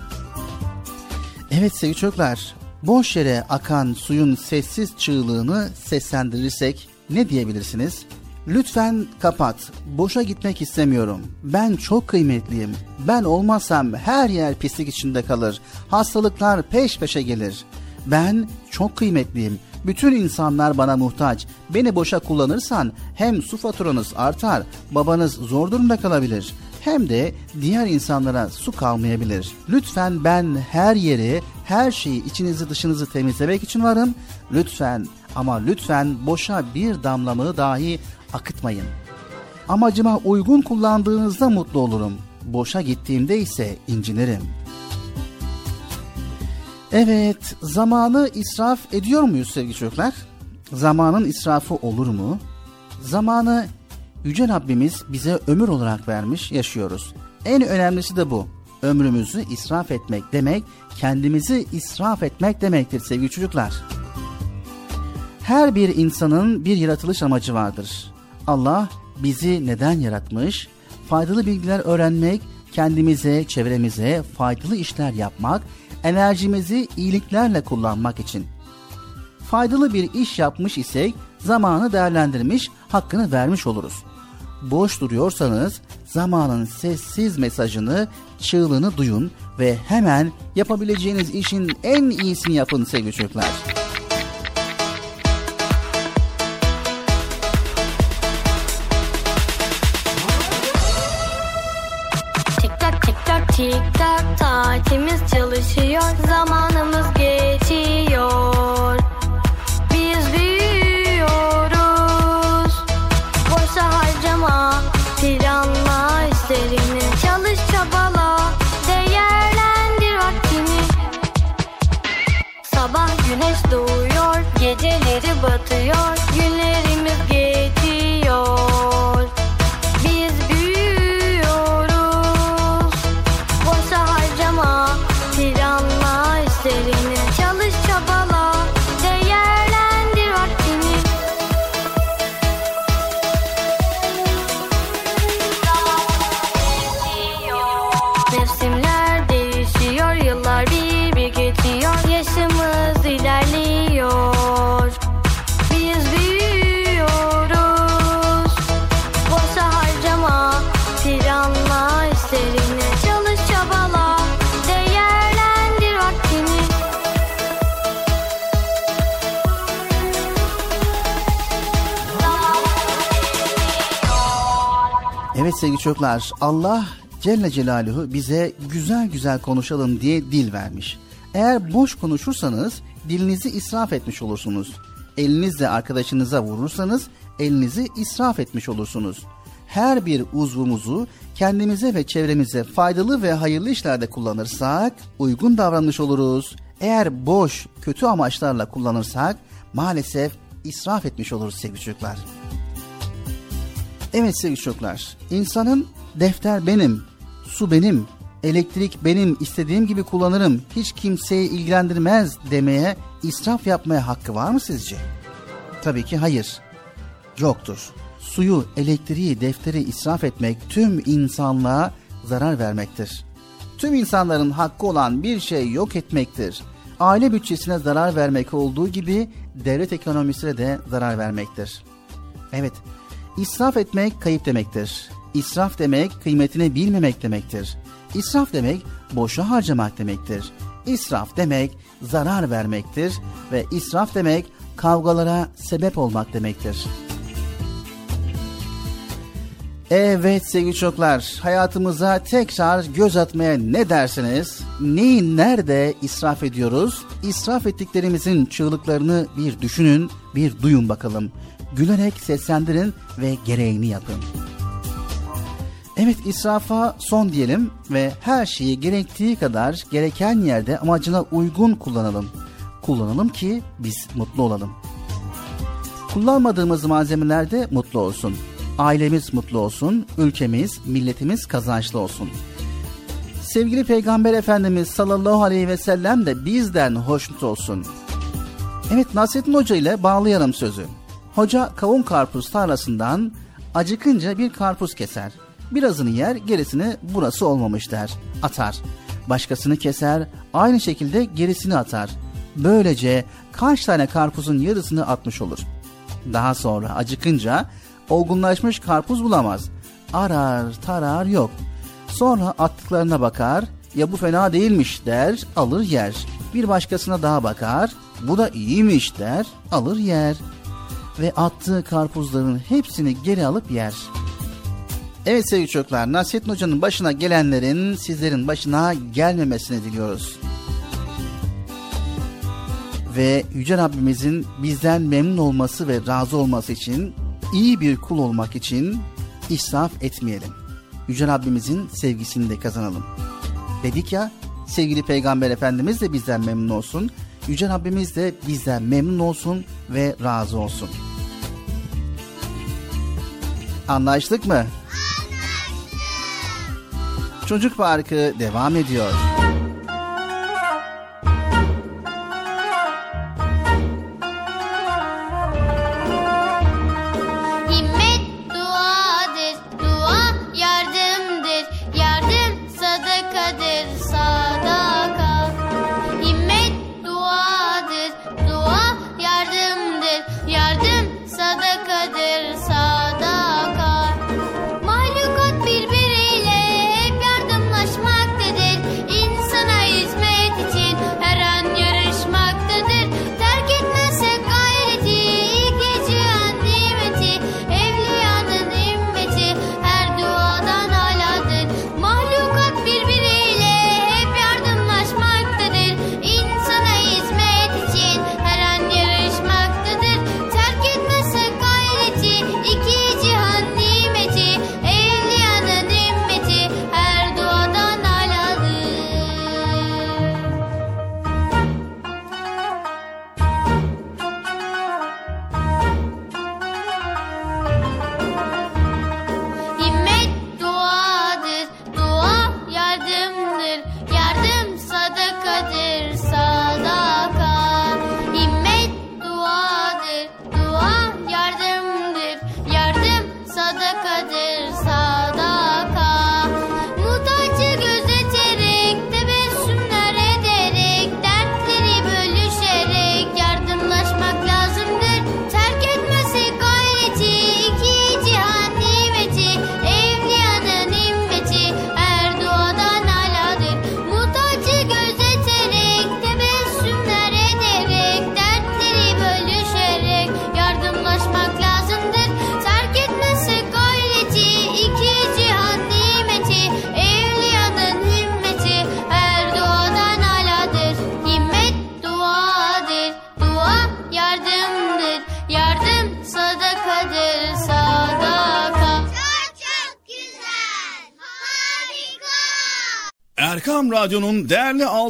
Evet sevgili çocuklar, boş yere akan suyun sessiz çığlığını seslendirirsek ne diyebilirsiniz? Lütfen kapat. Boşa gitmek istemiyorum. Ben çok kıymetliyim. Ben olmazsam her yer pislik içinde kalır. Hastalıklar peş peşe gelir. Ben çok kıymetliyim. Bütün insanlar bana muhtaç. Beni boşa kullanırsan hem su faturanız artar, babanız zor durumda kalabilir. Hem de diğer insanlara su kalmayabilir. Lütfen ben her yeri, her şeyi içinizi dışınızı temizlemek için varım. Lütfen ama lütfen boşa bir damlamı dahi akıtmayın. Amacıma uygun kullandığınızda mutlu olurum. Boşa gittiğimde ise incinirim. Evet, zamanı israf ediyor muyuz sevgili çocuklar? Zamanın israfı olur mu? Zamanı Yüce Rabbimiz bize ömür olarak vermiş, yaşıyoruz. En önemlisi de bu. Ömrümüzü israf etmek demek, kendimizi israf etmek demektir sevgili çocuklar. Her bir insanın bir yaratılış amacı vardır. Allah bizi neden yaratmış? Faydalı bilgiler öğrenmek, kendimize, çevremize faydalı işler yapmak, enerjimizi iyiliklerle kullanmak için. Faydalı bir iş yapmış isek zamanı değerlendirmiş, hakkını vermiş oluruz. Boş duruyorsanız zamanın sessiz mesajını, çığlığını duyun ve hemen yapabileceğiniz işin en iyisini yapın sevgili çocuklar. Tik tak tik tak tik tak saatimiz çalışıyor zamanımız Evet sevgili çocuklar Allah Celle Celaluhu bize güzel güzel konuşalım diye dil vermiş. Eğer boş konuşursanız dilinizi israf etmiş olursunuz. Elinizle arkadaşınıza vurursanız elinizi israf etmiş olursunuz. Her bir uzvumuzu kendimize ve çevremize faydalı ve hayırlı işlerde kullanırsak uygun davranmış oluruz. Eğer boş, kötü amaçlarla kullanırsak maalesef israf etmiş oluruz sevgili çocuklar. Evet sevgili çocuklar, insanın defter benim, su benim, elektrik benim, istediğim gibi kullanırım, hiç kimseyi ilgilendirmez demeye, israf yapmaya hakkı var mı sizce? Tabii ki hayır. Yoktur. Suyu, elektriği, defteri israf etmek tüm insanlığa zarar vermektir. Tüm insanların hakkı olan bir şey yok etmektir. Aile bütçesine zarar vermek olduğu gibi devlet ekonomisine de zarar vermektir. Evet, İsraf etmek kayıp demektir. İsraf demek kıymetini bilmemek demektir. İsraf demek boşa harcamak demektir. İsraf demek zarar vermektir ve israf demek kavgalara sebep olmak demektir. Evet sevgili çocuklar, hayatımıza tekrar göz atmaya ne dersiniz? Neyi nerede israf ediyoruz? İsraf ettiklerimizin çığlıklarını bir düşünün, bir duyun bakalım. Gülerek seslendirin ve gereğini yapın. Evet israfa son diyelim ve her şeyi gerektiği kadar gereken yerde amacına uygun kullanalım. Kullanalım ki biz mutlu olalım. Kullanmadığımız malzemelerde mutlu olsun. Ailemiz mutlu olsun, ülkemiz, milletimiz kazançlı olsun. Sevgili Peygamber Efendimiz sallallahu aleyhi ve sellem de bizden hoşnut olsun. Evet Nasrettin Hoca ile bağlayalım sözü. Hoca kavun karpuz tarlasından acıkınca bir karpuz keser. Birazını yer, gerisini burası olmamış der. Atar. Başkasını keser, aynı şekilde gerisini atar. Böylece kaç tane karpuzun yarısını atmış olur. Daha sonra acıkınca olgunlaşmış karpuz bulamaz. Arar, tarar yok. Sonra attıklarına bakar, ya bu fena değilmiş der, alır yer. Bir başkasına daha bakar, bu da iyiymiş der, alır yer. Ve attığı karpuzların hepsini geri alıp yer. Evet sevgili çocuklar, Nasrettin Hoca'nın başına gelenlerin sizlerin başına gelmemesini diliyoruz. Ve Yüce Rabbimizin bizden memnun olması ve razı olması için, iyi bir kul olmak için israf etmeyelim. Yüce Rabbimizin sevgisini de kazanalım. Dedik ya, sevgili Peygamber Efendimiz de bizden memnun olsun, Yüce Rabbimiz de bizden memnun olsun ve razı olsun. Anlaştık mı? Çocuk Parkı devam ediyor. Himmet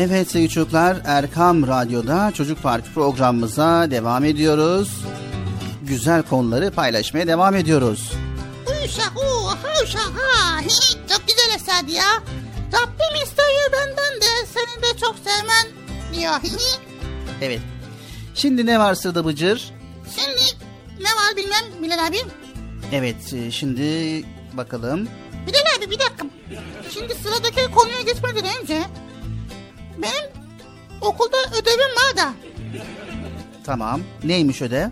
Evet sevgili çocuklar Erkam Radyo'da Çocuk Parkı programımıza devam ediyoruz. Güzel konuları paylaşmaya devam ediyoruz. Uşak, uh, uşak, ha. Çok güzel eserdi ya. Rabbim istiyor benden de seni de çok sevmen diyor. Evet. Şimdi ne var sırada Bıcır? Şimdi ne var bilmem Bilal abi. Evet e, şimdi bakalım. Bilal abi bir dakika. Şimdi sıradaki konuya geçmeden önce benim okulda ödevim var da. Tamam. Neymiş ödev?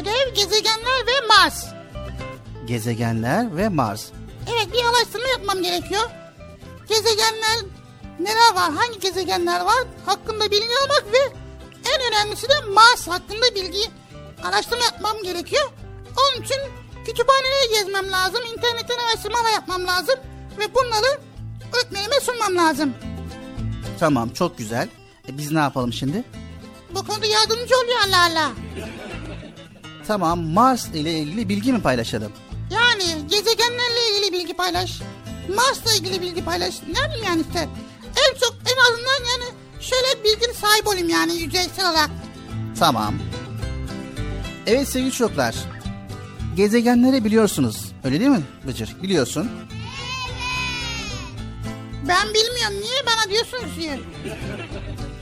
Ödev gezegenler ve Mars. Gezegenler ve Mars. Evet bir araştırma yapmam gerekiyor. Gezegenler neler var, hangi gezegenler var hakkında bilgi almak ve en önemlisi de Mars hakkında bilgi araştırma yapmam gerekiyor. Onun için kütüphaneye gezmem lazım, internetten araştırma yapmam lazım ve bunları öğretmenime sunmam lazım. Tamam çok güzel. E, biz ne yapalım şimdi? Bu konuda yardımcı oluyor Allah Allah. Tamam Mars ile ilgili bilgi mi paylaşalım? Yani gezegenlerle ilgili bilgi paylaş. Mars'la ilgili bilgi paylaş. Ne bileyim yani işte. En çok en azından yani şöyle bilginin sahip olayım yani yüzeysel olarak. Tamam. Evet sevgili çocuklar. Gezegenleri biliyorsunuz. Öyle değil mi Bıcır? Biliyorsun. Ben bilmiyorum. Niye bana diyorsunuz diye.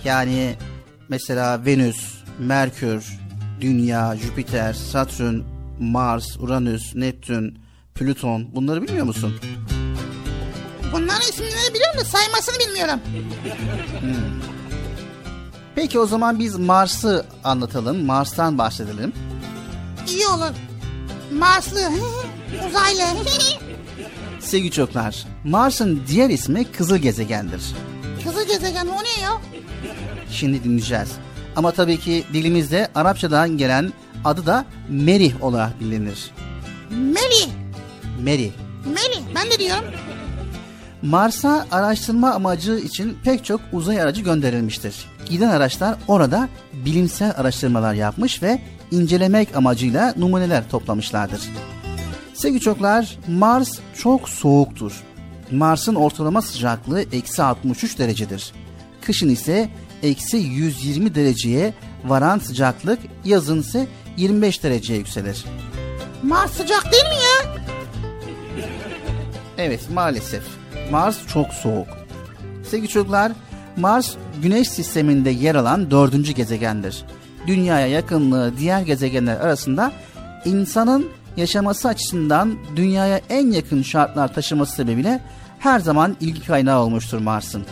Yani mesela Venüs, Merkür, Dünya, Jüpiter, Satürn, Mars, Uranüs, Neptün, Plüton bunları bilmiyor musun? Bunların isimlerini biliyorum da saymasını bilmiyorum. Hmm. Peki o zaman biz Mars'ı anlatalım. Mars'tan bahsedelim. İyi olur. Marslı, uzaylı. Sevgili çocuklar, Mars'ın diğer ismi kızıl gezegendir. Kızıl gezegen o ne ya? Şimdi dinleyeceğiz. Ama tabii ki dilimizde Arapçadan gelen adı da Merih olarak bilinir. Meli. Merih. Meli. Ben de diyorum. Mars'a araştırma amacı için pek çok uzay aracı gönderilmiştir. Giden araçlar orada bilimsel araştırmalar yapmış ve incelemek amacıyla numuneler toplamışlardır. Sevgili çocuklar, Mars çok soğuktur. Mars'ın ortalama sıcaklığı eksi 63 derecedir. Kışın ise eksi 120 dereceye varan sıcaklık yazın ise 25 dereceye yükselir. Mars sıcak değil mi ya? Evet maalesef. Mars çok soğuk. Sevgili çocuklar, Mars Güneş sisteminde yer alan dördüncü gezegendir. Dünyaya yakınlığı diğer gezegenler arasında insanın yaşaması açısından dünyaya en yakın şartlar taşıması sebebiyle her zaman ilgi kaynağı olmuştur Mars'ın.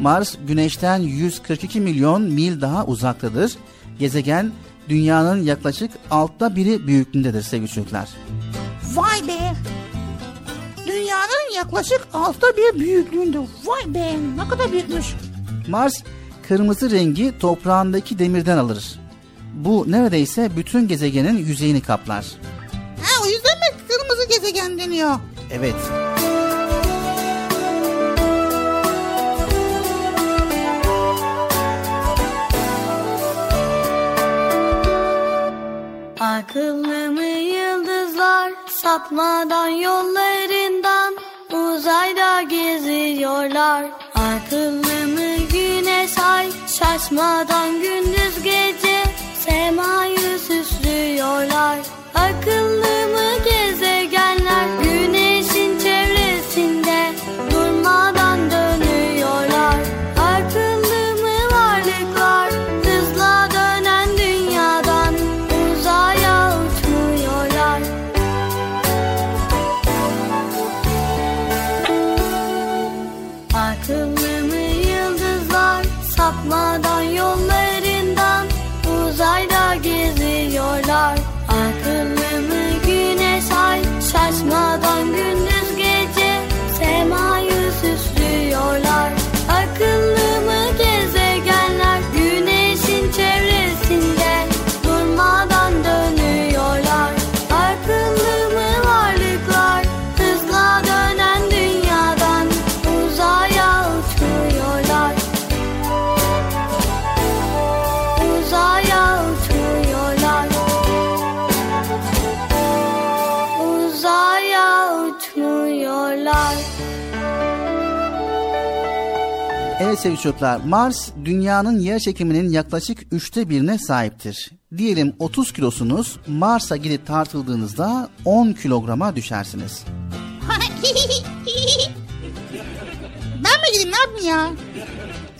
Mars Güneş'ten 142 milyon mil daha uzaktadır. Gezegen dünyanın yaklaşık altta biri büyüklüğündedir sevgili çocuklar. Vay be. Dünyanın yaklaşık altta bir büyüklüğünde. Vay be ne kadar büyükmüş. Mars kırmızı rengi toprağındaki demirden alır. Bu neredeyse bütün gezegenin yüzeyini kaplar. Ha o yüzden mi kırmızı gezegen deniyor? Evet. Akıllı mı yıldızlar sapmadan yollarından uzayda geziyorlar. Akıllı mı güneş ay şaşmadan gündüz gece semayı süslüyorlar. Akıllı mı gezegenler Evet sevgili çocuklar, Mars dünyanın yer çekiminin yaklaşık üçte birine sahiptir. Diyelim 30 kilosunuz Mars'a gidip tartıldığınızda 10 kilograma düşersiniz. gideyim ne yapayım ya?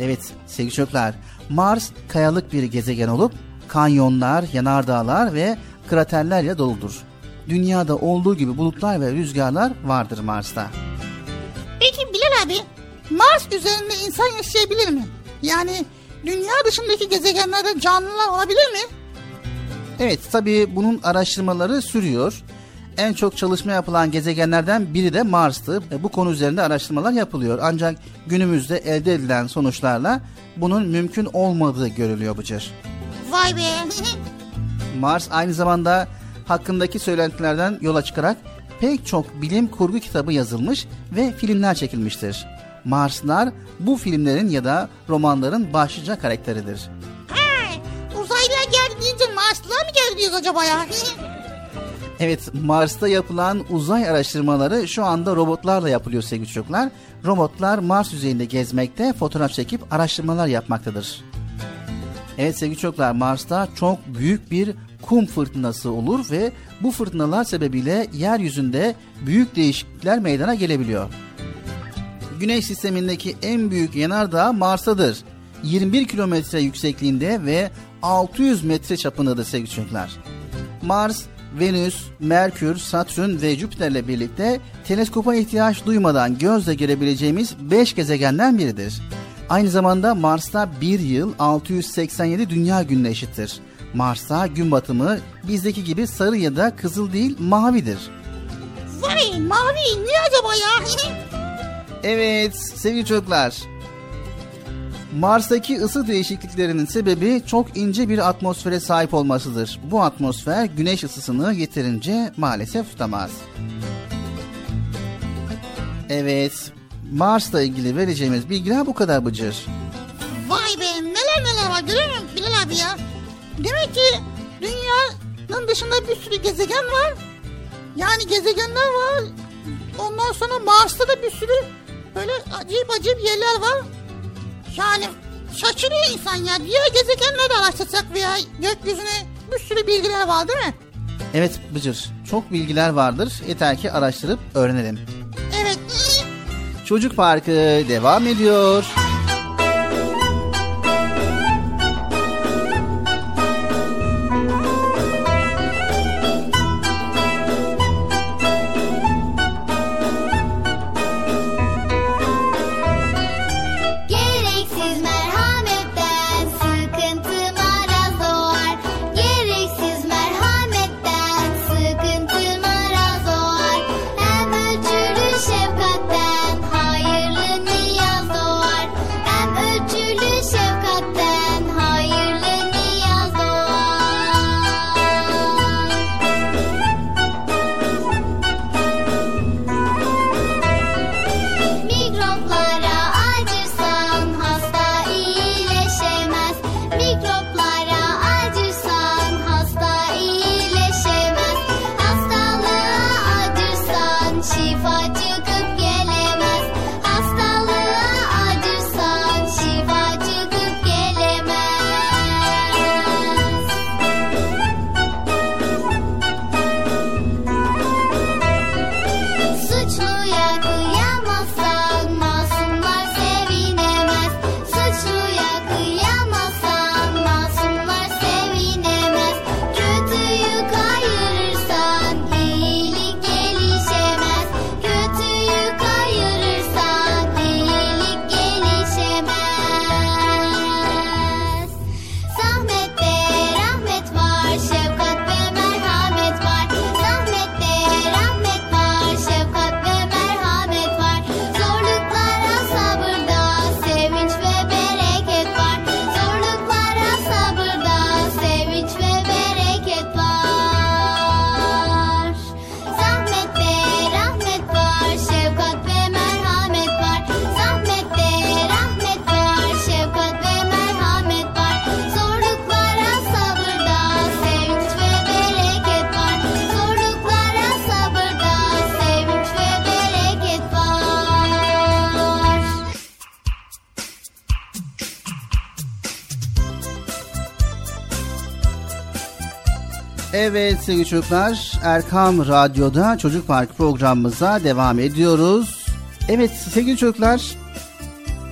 Evet sevgili çocuklar Mars kayalık bir gezegen olup kanyonlar, yanardağlar ve kraterlerle doludur. Dünyada olduğu gibi bulutlar ve rüzgarlar vardır Mars'ta. Peki Bilal abi Mars üzerinde insan yaşayabilir mi? Yani dünya dışındaki gezegenlerde canlılar olabilir mi? Evet tabii bunun araştırmaları sürüyor. En çok çalışma yapılan gezegenlerden biri de Mars'tı. E, Bu konu üzerinde araştırmalar yapılıyor. Ancak günümüzde elde edilen sonuçlarla bunun mümkün olmadığı görülüyor Bıcır. Vay be. Mars aynı zamanda hakkındaki söylentilerden yola çıkarak pek çok bilim kurgu kitabı yazılmış ve filmler çekilmiştir. Marslar bu filmlerin ya da romanların başlıca karakteridir. Ha, uzaylılar geldi deyince Marslılar mı geldi diyoruz acaba ya? Evet Mars'ta yapılan uzay araştırmaları şu anda robotlarla yapılıyor sevgili çocuklar. Robotlar Mars yüzeyinde gezmekte, fotoğraf çekip araştırmalar yapmaktadır. Evet sevgili çocuklar Mars'ta çok büyük bir kum fırtınası olur ve bu fırtınalar sebebiyle yeryüzünde büyük değişiklikler meydana gelebiliyor. Güneş sistemindeki en büyük yanardağ Mars'tadır. 21 kilometre yüksekliğinde ve 600 metre çapındadır sevgili çocuklar. Mars, Venüs, Merkür, Satürn ve Jüpiter'le birlikte teleskopa ihtiyaç duymadan gözle görebileceğimiz 5 gezegenden biridir. Aynı zamanda Mars'ta bir yıl 687 dünya gününe eşittir. Mars'ta gün batımı bizdeki gibi sarı ya da kızıl değil mavidir. Vay mavi niye acaba ya? Evet sevgili çocuklar. Mars'taki ısı değişikliklerinin sebebi çok ince bir atmosfere sahip olmasıdır. Bu atmosfer güneş ısısını yeterince maalesef tutamaz. Evet, Mars'la ilgili vereceğimiz bilgiler bu kadar Bıcır. Vay be neler neler var görüyor musun Bilal abi ya? Demek ki dünyanın dışında bir sürü gezegen var. Yani gezegenler var. Ondan sonra Mars'ta da bir sürü böyle acayip acayip yerler var. Yani şaşırıyor insan ya. Diğer gezegenleri de araştırsak veya gökyüzüne bir sürü bilgiler var değil mi? Evet Bıcır, çok bilgiler vardır. Yeter ki araştırıp öğrenelim. Evet. Çocuk Parkı devam ediyor. Gereksiz sevgili çocuklar Erkam Radyo'da Çocuk Park programımıza devam ediyoruz. Evet sevgili çocuklar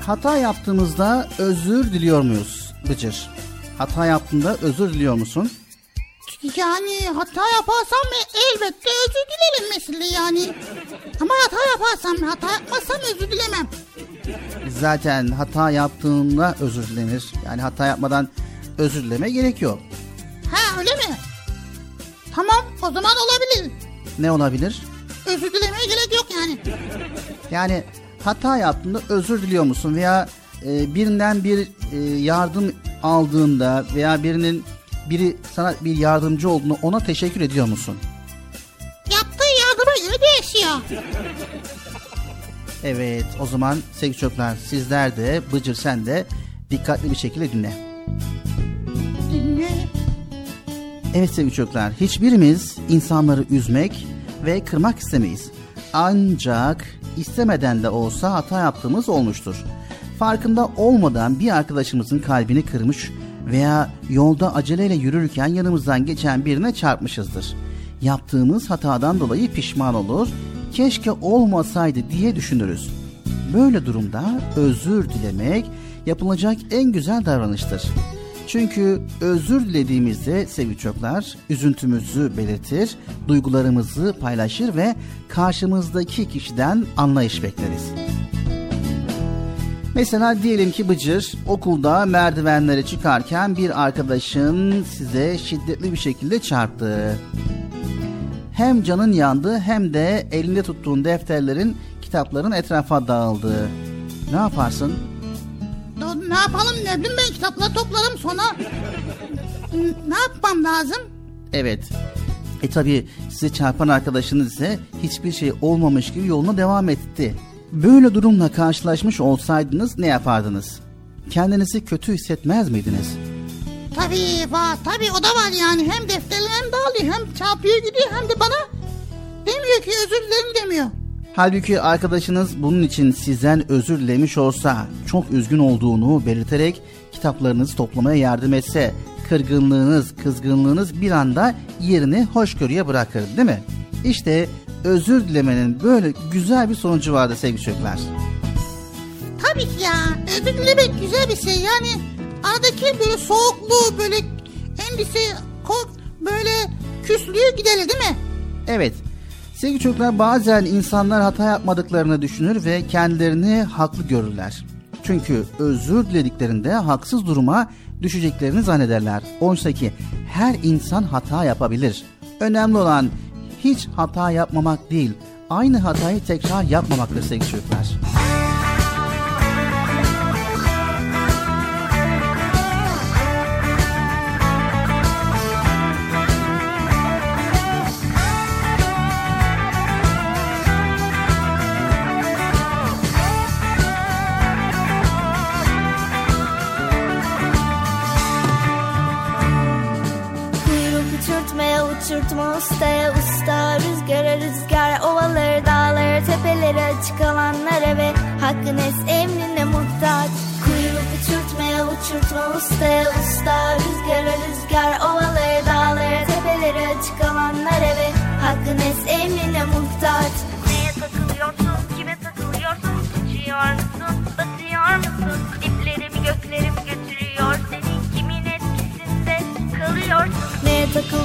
hata yaptığımızda özür diliyor muyuz Bıcır? Hata yaptığında özür diliyor musun? Yani hata yaparsam elbette özür dilerim mesela yani. Ama hata yaparsam, hata yapmazsam özür dilemem. Zaten hata yaptığında özür dilenir. Yani hata yapmadan özür dileme gerek Ne olabilir? Özür dilemeye gerek yok yani. Yani hata yaptığında özür diliyor musun veya e, birinden bir e, yardım aldığında veya birinin biri sana bir yardımcı olduğunu ona teşekkür ediyor musun? Yaptığı yardıma göre değişiyor. Evet o zaman sevgili çocuklar sizler de Bıcır sen de dikkatli bir şekilde dinle. Dinle. Evet sevgili çocuklar hiçbirimiz insanları üzmek ve kırmak istemeyiz. Ancak istemeden de olsa hata yaptığımız olmuştur. Farkında olmadan bir arkadaşımızın kalbini kırmış veya yolda aceleyle yürürken yanımızdan geçen birine çarpmışızdır. Yaptığımız hatadan dolayı pişman olur, keşke olmasaydı diye düşünürüz. Böyle durumda özür dilemek yapılacak en güzel davranıştır. Çünkü özür dilediğimizde sevgili çocuklar üzüntümüzü belirtir, duygularımızı paylaşır ve karşımızdaki kişiden anlayış bekleriz. Mesela diyelim ki Bıcır okulda merdivenlere çıkarken bir arkadaşın size şiddetli bir şekilde çarptı. Hem canın yandı hem de elinde tuttuğun defterlerin, kitapların etrafa dağıldı. Ne yaparsın? Ne yapalım ne bileyim ben kitapları toplarım sonra. Ne yapmam lazım? Evet. E tabi size çarpan arkadaşınız ise hiçbir şey olmamış gibi yoluna devam etti. Böyle durumla karşılaşmış olsaydınız ne yapardınız? Kendinizi kötü hissetmez miydiniz? Tabii var tabii o da var yani hem defterlerim dağılıyor hem çarpıyor gidiyor hem de bana demiyor ki özür dilerim demiyor. Halbuki arkadaşınız bunun için sizden özür dilemiş olsa, çok üzgün olduğunu belirterek kitaplarınızı toplamaya yardım etse, kırgınlığınız, kızgınlığınız bir anda yerini hoşgörüye bırakır değil mi? İşte özür dilemenin böyle güzel bir sonucu vardı sevgili çocuklar. Tabii ki ya özür dilemek güzel bir şey yani aradaki böyle soğukluğu böyle endişe kork böyle küslüğü giderir değil mi? Evet. Sevgili çocuklar bazen insanlar hata yapmadıklarını düşünür ve kendilerini haklı görürler. Çünkü özür dilediklerinde haksız duruma düşeceklerini zannederler. Oysa ki her insan hata yapabilir. Önemli olan hiç hata yapmamak değil, aynı hatayı tekrar yapmamaktır sevgili çocuklar. Ustaya usta Rüzgara rüzgar ovaları dağları tepeleri açık alanlara ve hakkın es emrine muhtaç. Kuyruk uçurtmaya uçurtma ustaya usta Rüzgara rüzgar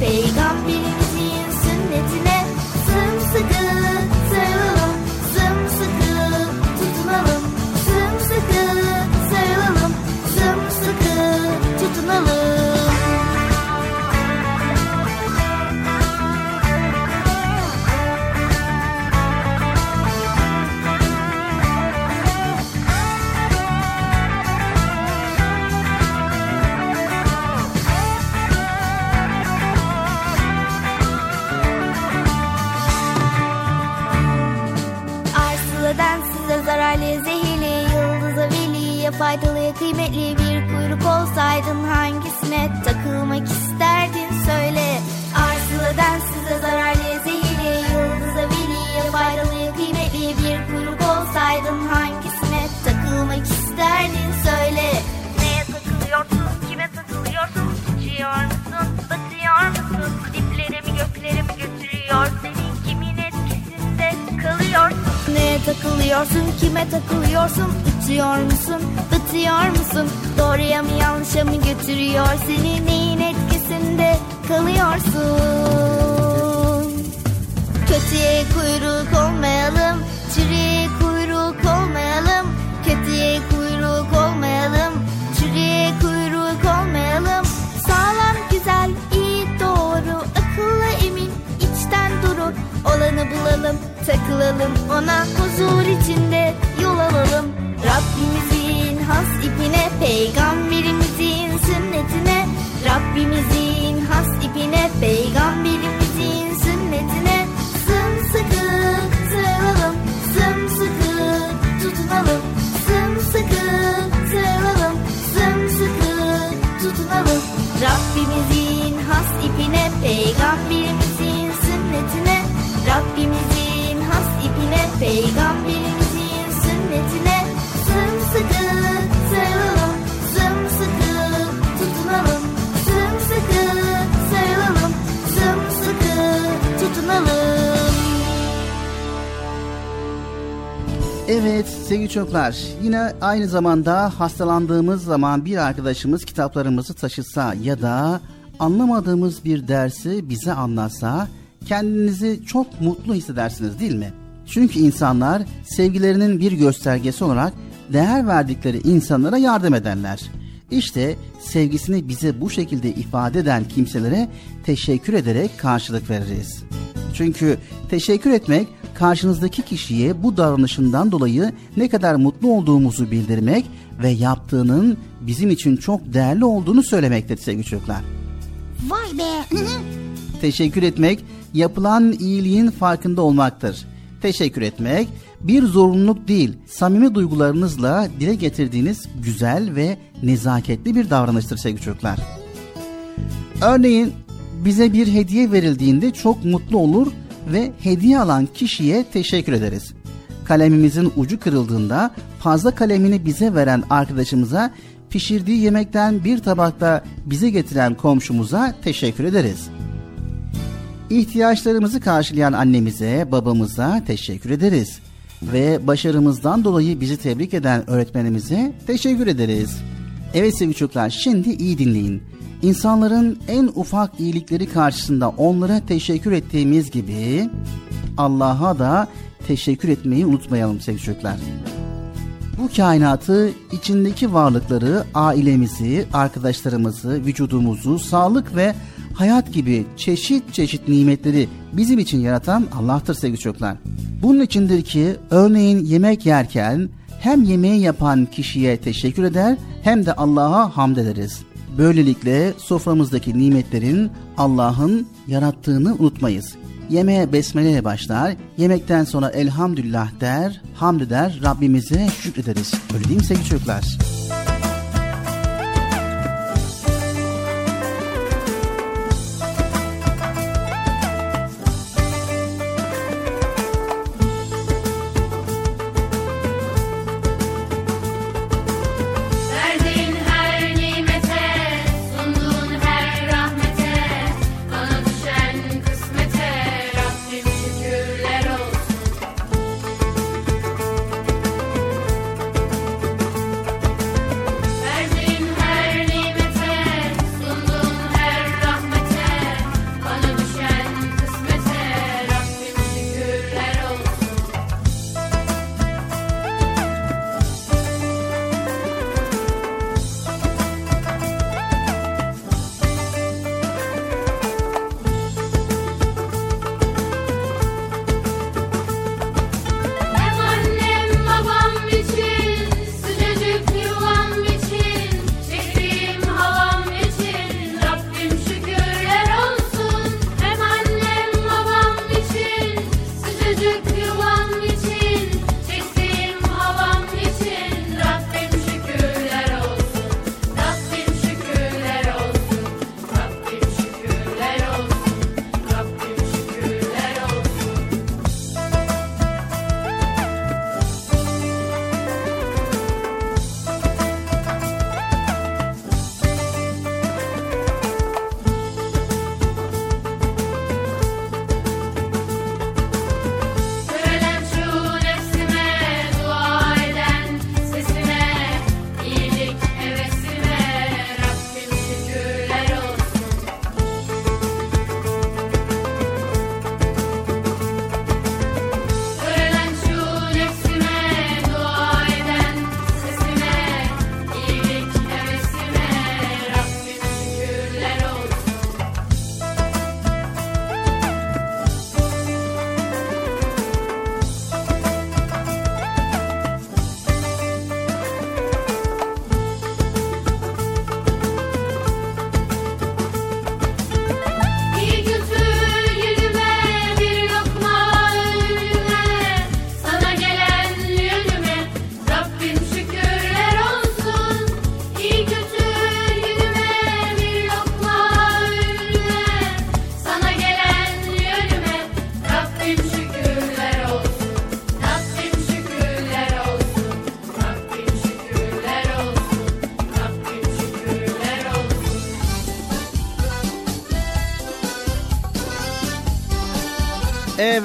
Peygamberimizin sünnetine kıymetli bir kuyruk olsaydın hangisine takılmak isterdin söyle Arsıla densize zararlı zehirli yıldıza veliye faydalı kıymetli bir kuyruk olsaydın hangisine takılmak isterdin söyle Neye takılıyorsun, kime takılıyorsun? Uçuyor musun, batıyor musun? Diplerimi göklerimi götürüyor seni kimin etkisinde kalıyorsun? Neye takılıyorsun, kime takılıyorsun? Uçuyor musun, batıyor musun? Doğruya mı yanlışa mı götürüyor seni? Neyin etkisinde kalıyorsun? Kötüye kuyruk olmayalım, çürüye kuyruk olmayalım. Kötüye kuyruk olmayalım, çürüye kuyruk olmayalım. Sağlam, güzel, iyi, doğru, akıllı, emin, içten duru. Olanı bulalım, takılalım ona huzur içinde yol alalım. Rabbimizin has ipine, peygamberimizin sevgili çocuklar yine aynı zamanda hastalandığımız zaman bir arkadaşımız kitaplarımızı taşısa ya da anlamadığımız bir dersi bize anlatsa kendinizi çok mutlu hissedersiniz değil mi? Çünkü insanlar sevgilerinin bir göstergesi olarak değer verdikleri insanlara yardım ederler. İşte sevgisini bize bu şekilde ifade eden kimselere teşekkür ederek karşılık veririz. Çünkü teşekkür etmek karşınızdaki kişiye bu davranışından dolayı ne kadar mutlu olduğumuzu bildirmek ve yaptığının bizim için çok değerli olduğunu söylemektir sevgili çocuklar. Vay be. Teşekkür etmek yapılan iyiliğin farkında olmaktır. Teşekkür etmek bir zorunluluk değil, samimi duygularınızla dile getirdiğiniz güzel ve nezaketli bir davranıştır sevgili çocuklar. Örneğin bize bir hediye verildiğinde çok mutlu olur ve hediye alan kişiye teşekkür ederiz. Kalemimizin ucu kırıldığında fazla kalemini bize veren arkadaşımıza pişirdiği yemekten bir tabakta bize getiren komşumuza teşekkür ederiz. İhtiyaçlarımızı karşılayan annemize, babamıza teşekkür ederiz. Ve başarımızdan dolayı bizi tebrik eden öğretmenimize teşekkür ederiz. Evet sevgili çocuklar şimdi iyi dinleyin. İnsanların en ufak iyilikleri karşısında onlara teşekkür ettiğimiz gibi Allah'a da teşekkür etmeyi unutmayalım sevgili çocuklar. Bu kainatı, içindeki varlıkları, ailemizi, arkadaşlarımızı, vücudumuzu, sağlık ve hayat gibi çeşit çeşit nimetleri bizim için yaratan Allah'tır sevgili çocuklar. Bunun içindir ki örneğin yemek yerken hem yemeği yapan kişiye teşekkür eder hem de Allah'a hamd ederiz. Böylelikle soframızdaki nimetlerin Allah'ın yarattığını unutmayız. Yemeğe besmele başlar, yemekten sonra elhamdülillah der, hamd eder, Rabbimize şükrederiz. Öyle değil mi sevgili çocuklar?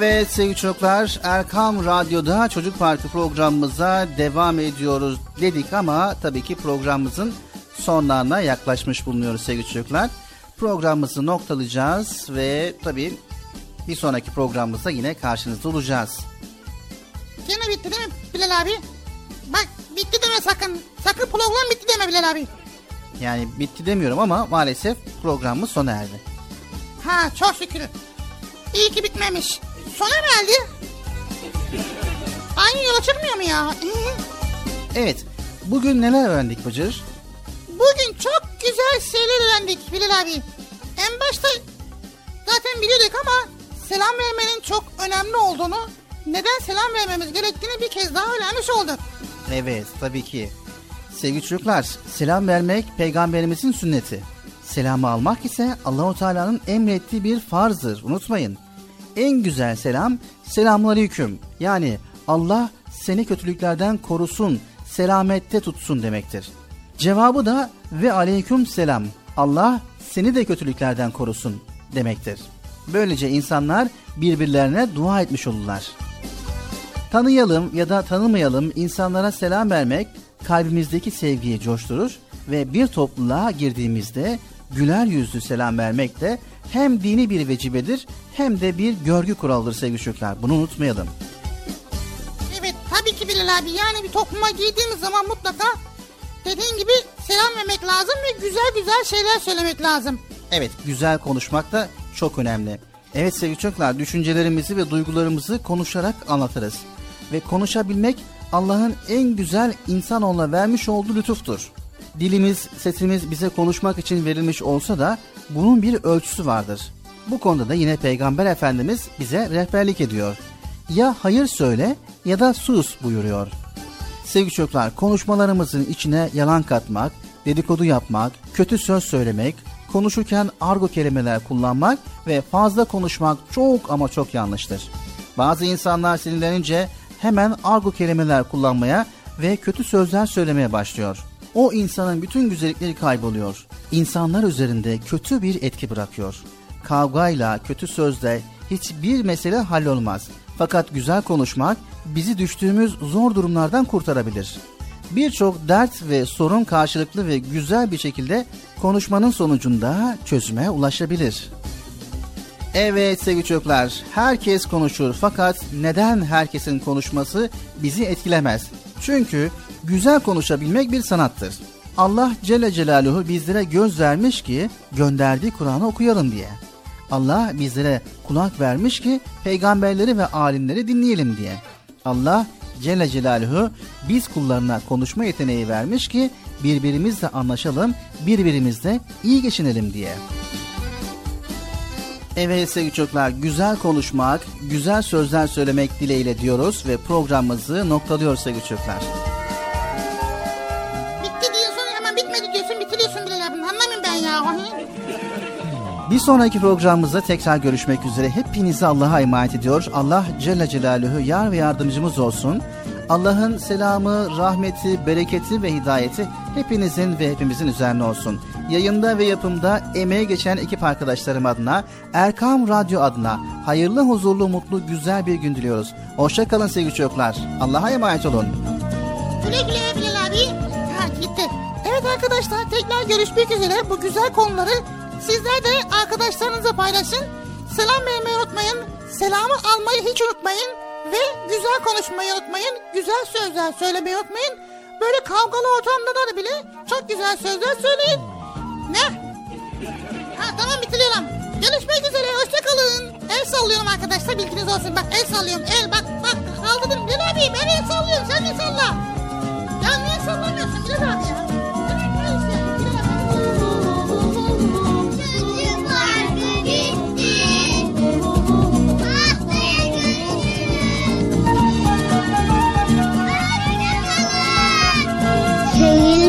Evet sevgili çocuklar Erkam Radyo'da Çocuk Parkı programımıza devam ediyoruz dedik ama tabii ki programımızın sonlarına yaklaşmış bulunuyoruz sevgili çocuklar. Programımızı noktalayacağız ve tabii bir sonraki programımızda yine karşınızda olacağız. Gene bitti değil mi Bilal abi? Bak bitti deme sakın. Sakın program bitti deme Bilal abi. Yani bitti demiyorum ama maalesef programımız sona erdi. Ha çok şükür. İyi ki bitmemiş. Erdi? Aynı yola çıkmıyor mu ya? Evet bugün neler öğrendik Bıcır? Bugün çok güzel şeyler öğrendik Bilal abi. En başta zaten biliyorduk ama selam vermenin çok önemli olduğunu, neden selam vermemiz gerektiğini bir kez daha öğrenmiş olduk. Evet tabii ki. Sevgili çocuklar selam vermek peygamberimizin sünneti. Selamı almak ise Allahu Teala'nın emrettiği bir farzdır. Unutmayın. En güzel selam selamünaleyküm. Yani Allah seni kötülüklerden korusun, selamette tutsun demektir. Cevabı da ve aleyküm selam. Allah seni de kötülüklerden korusun demektir. Böylece insanlar birbirlerine dua etmiş olurlar. Tanıyalım ya da tanımayalım insanlara selam vermek kalbimizdeki sevgiyi coşturur ve bir topluluğa girdiğimizde güler yüzlü selam vermek de hem dini bir vecibedir hem de bir görgü kuralıdır sevgili çocuklar. Bunu unutmayalım. Evet tabii ki Bilal abi yani bir topluma girdiğimiz zaman mutlaka dediğin gibi selam vermek lazım ve güzel güzel şeyler söylemek lazım. Evet güzel konuşmak da çok önemli. Evet sevgili çocuklar düşüncelerimizi ve duygularımızı konuşarak anlatırız. Ve konuşabilmek Allah'ın en güzel insanoğluna vermiş olduğu lütuftur. Dilimiz, sesimiz bize konuşmak için verilmiş olsa da bunun bir ölçüsü vardır. Bu konuda da yine Peygamber Efendimiz bize rehberlik ediyor. Ya hayır söyle ya da sus buyuruyor. Sevgili çocuklar konuşmalarımızın içine yalan katmak, dedikodu yapmak, kötü söz söylemek, konuşurken argo kelimeler kullanmak ve fazla konuşmak çok ama çok yanlıştır. Bazı insanlar sinirlenince hemen argo kelimeler kullanmaya ve kötü sözler söylemeye başlıyor. O insanın bütün güzellikleri kayboluyor. İnsanlar üzerinde kötü bir etki bırakıyor. Kavgayla, kötü sözle hiçbir mesele hallolmaz. Fakat güzel konuşmak bizi düştüğümüz zor durumlardan kurtarabilir. Birçok dert ve sorun karşılıklı ve güzel bir şekilde konuşmanın sonucunda çözüme ulaşabilir. Evet sevgili çocuklar, herkes konuşur fakat neden herkesin konuşması bizi etkilemez? Çünkü güzel konuşabilmek bir sanattır. Allah Celle Celaluhu bizlere göz vermiş ki gönderdiği Kur'an'ı okuyalım diye. Allah bizlere kulak vermiş ki peygamberleri ve alimleri dinleyelim diye. Allah Celle Celaluhu biz kullarına konuşma yeteneği vermiş ki birbirimizle anlaşalım, birbirimizle iyi geçinelim diye. Evet sevgili çocuklar güzel konuşmak, güzel sözler söylemek dileğiyle diyoruz ve programımızı noktalıyoruz sevgili çocuklar. Bir sonraki programımızda tekrar görüşmek üzere. Hepinizi Allah'a emanet ediyor. Allah Celle Celaluhu yar ve yardımcımız olsun. Allah'ın selamı, rahmeti, bereketi ve hidayeti hepinizin ve hepimizin üzerine olsun. Yayında ve yapımda emeğe geçen ekip arkadaşlarım adına, Erkam Radyo adına hayırlı, huzurlu, mutlu, güzel bir gün diliyoruz. Hoşçakalın sevgili çocuklar. Allah'a emanet olun. Güle güle abi. Ha gitti. Evet arkadaşlar tekrar görüşmek üzere. Bu güzel konuları sizler de arkadaşlarınızla paylaşın. Selam vermeyi unutmayın. Selamı almayı hiç unutmayın. Ve güzel konuşmayı unutmayın. Güzel sözler söylemeyi unutmayın. Böyle kavgalı ortamda da bile çok güzel sözler söyleyin. Ne? Ha tamam bitiriyorum. Görüşmek üzere hoşçakalın. El sallıyorum arkadaşlar bilginiz olsun. Bak el sallıyorum el bak bak kaldırdım. Bilal abi ben el sallıyorum sen de salla. Ya niye sallamıyorsun Bilal abi ya?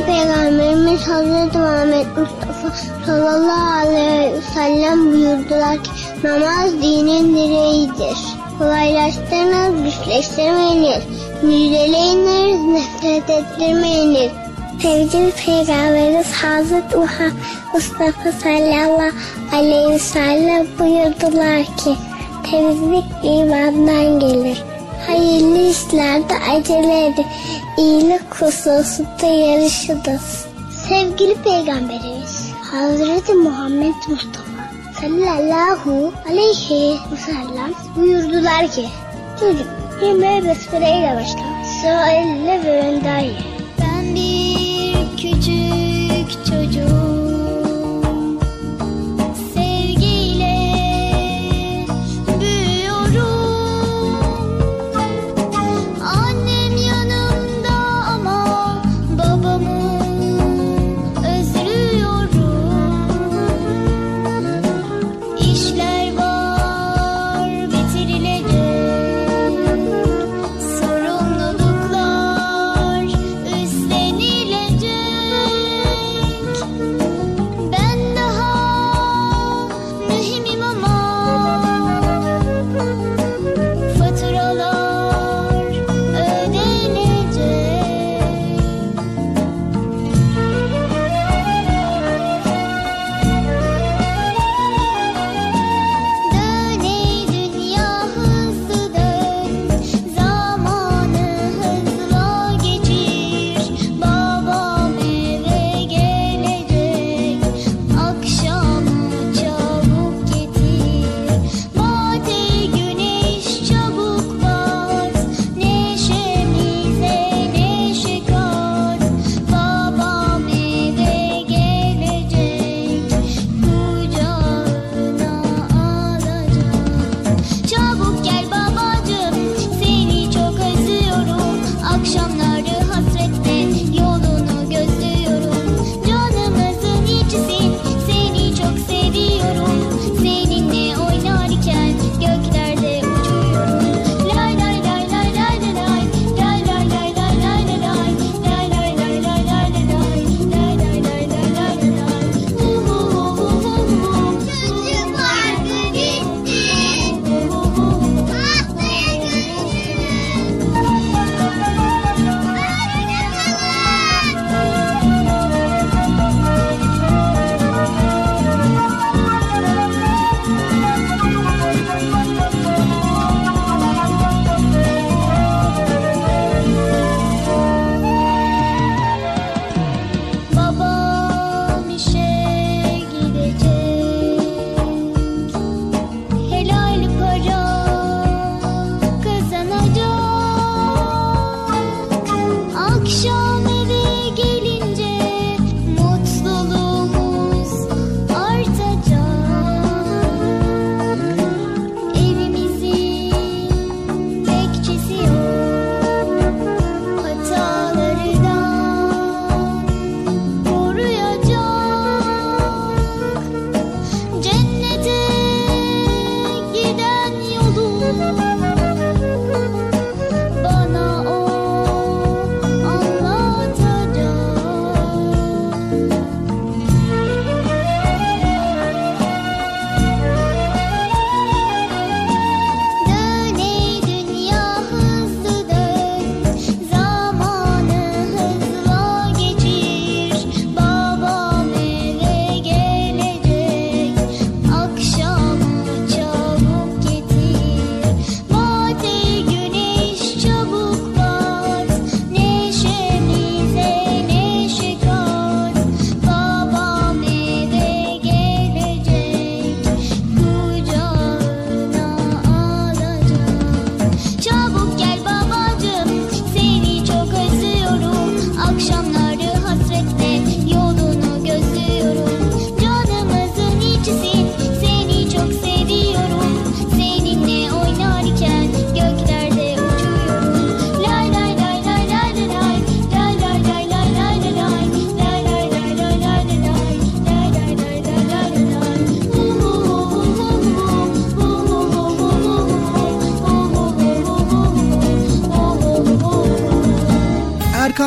Peygamberimiz Hazreti Muhammed Mustafa sallallahu aleyhi ve sellem buyurdular ki namaz dinin direğidir. Kolaylaştırınız, güçleştirmeyiniz, müjdeleyiniz, nefret ettirmeyiniz. Sevgili Peygamberimiz Hazreti Mustafa sallallahu aleyhi ve sellem buyurdular ki temizlik imandan gelir. Hayırlı işlerde acele edin. İyilik hususunda yarışınız. Sevgili Peygamberimiz Hazreti Muhammed Mustafa sallallahu aleyhi ve sellem buyurdular ki Çocuk yemeğe besmeleyle başla. Sağ elle ve öndayi. Ben bir küçük çocuk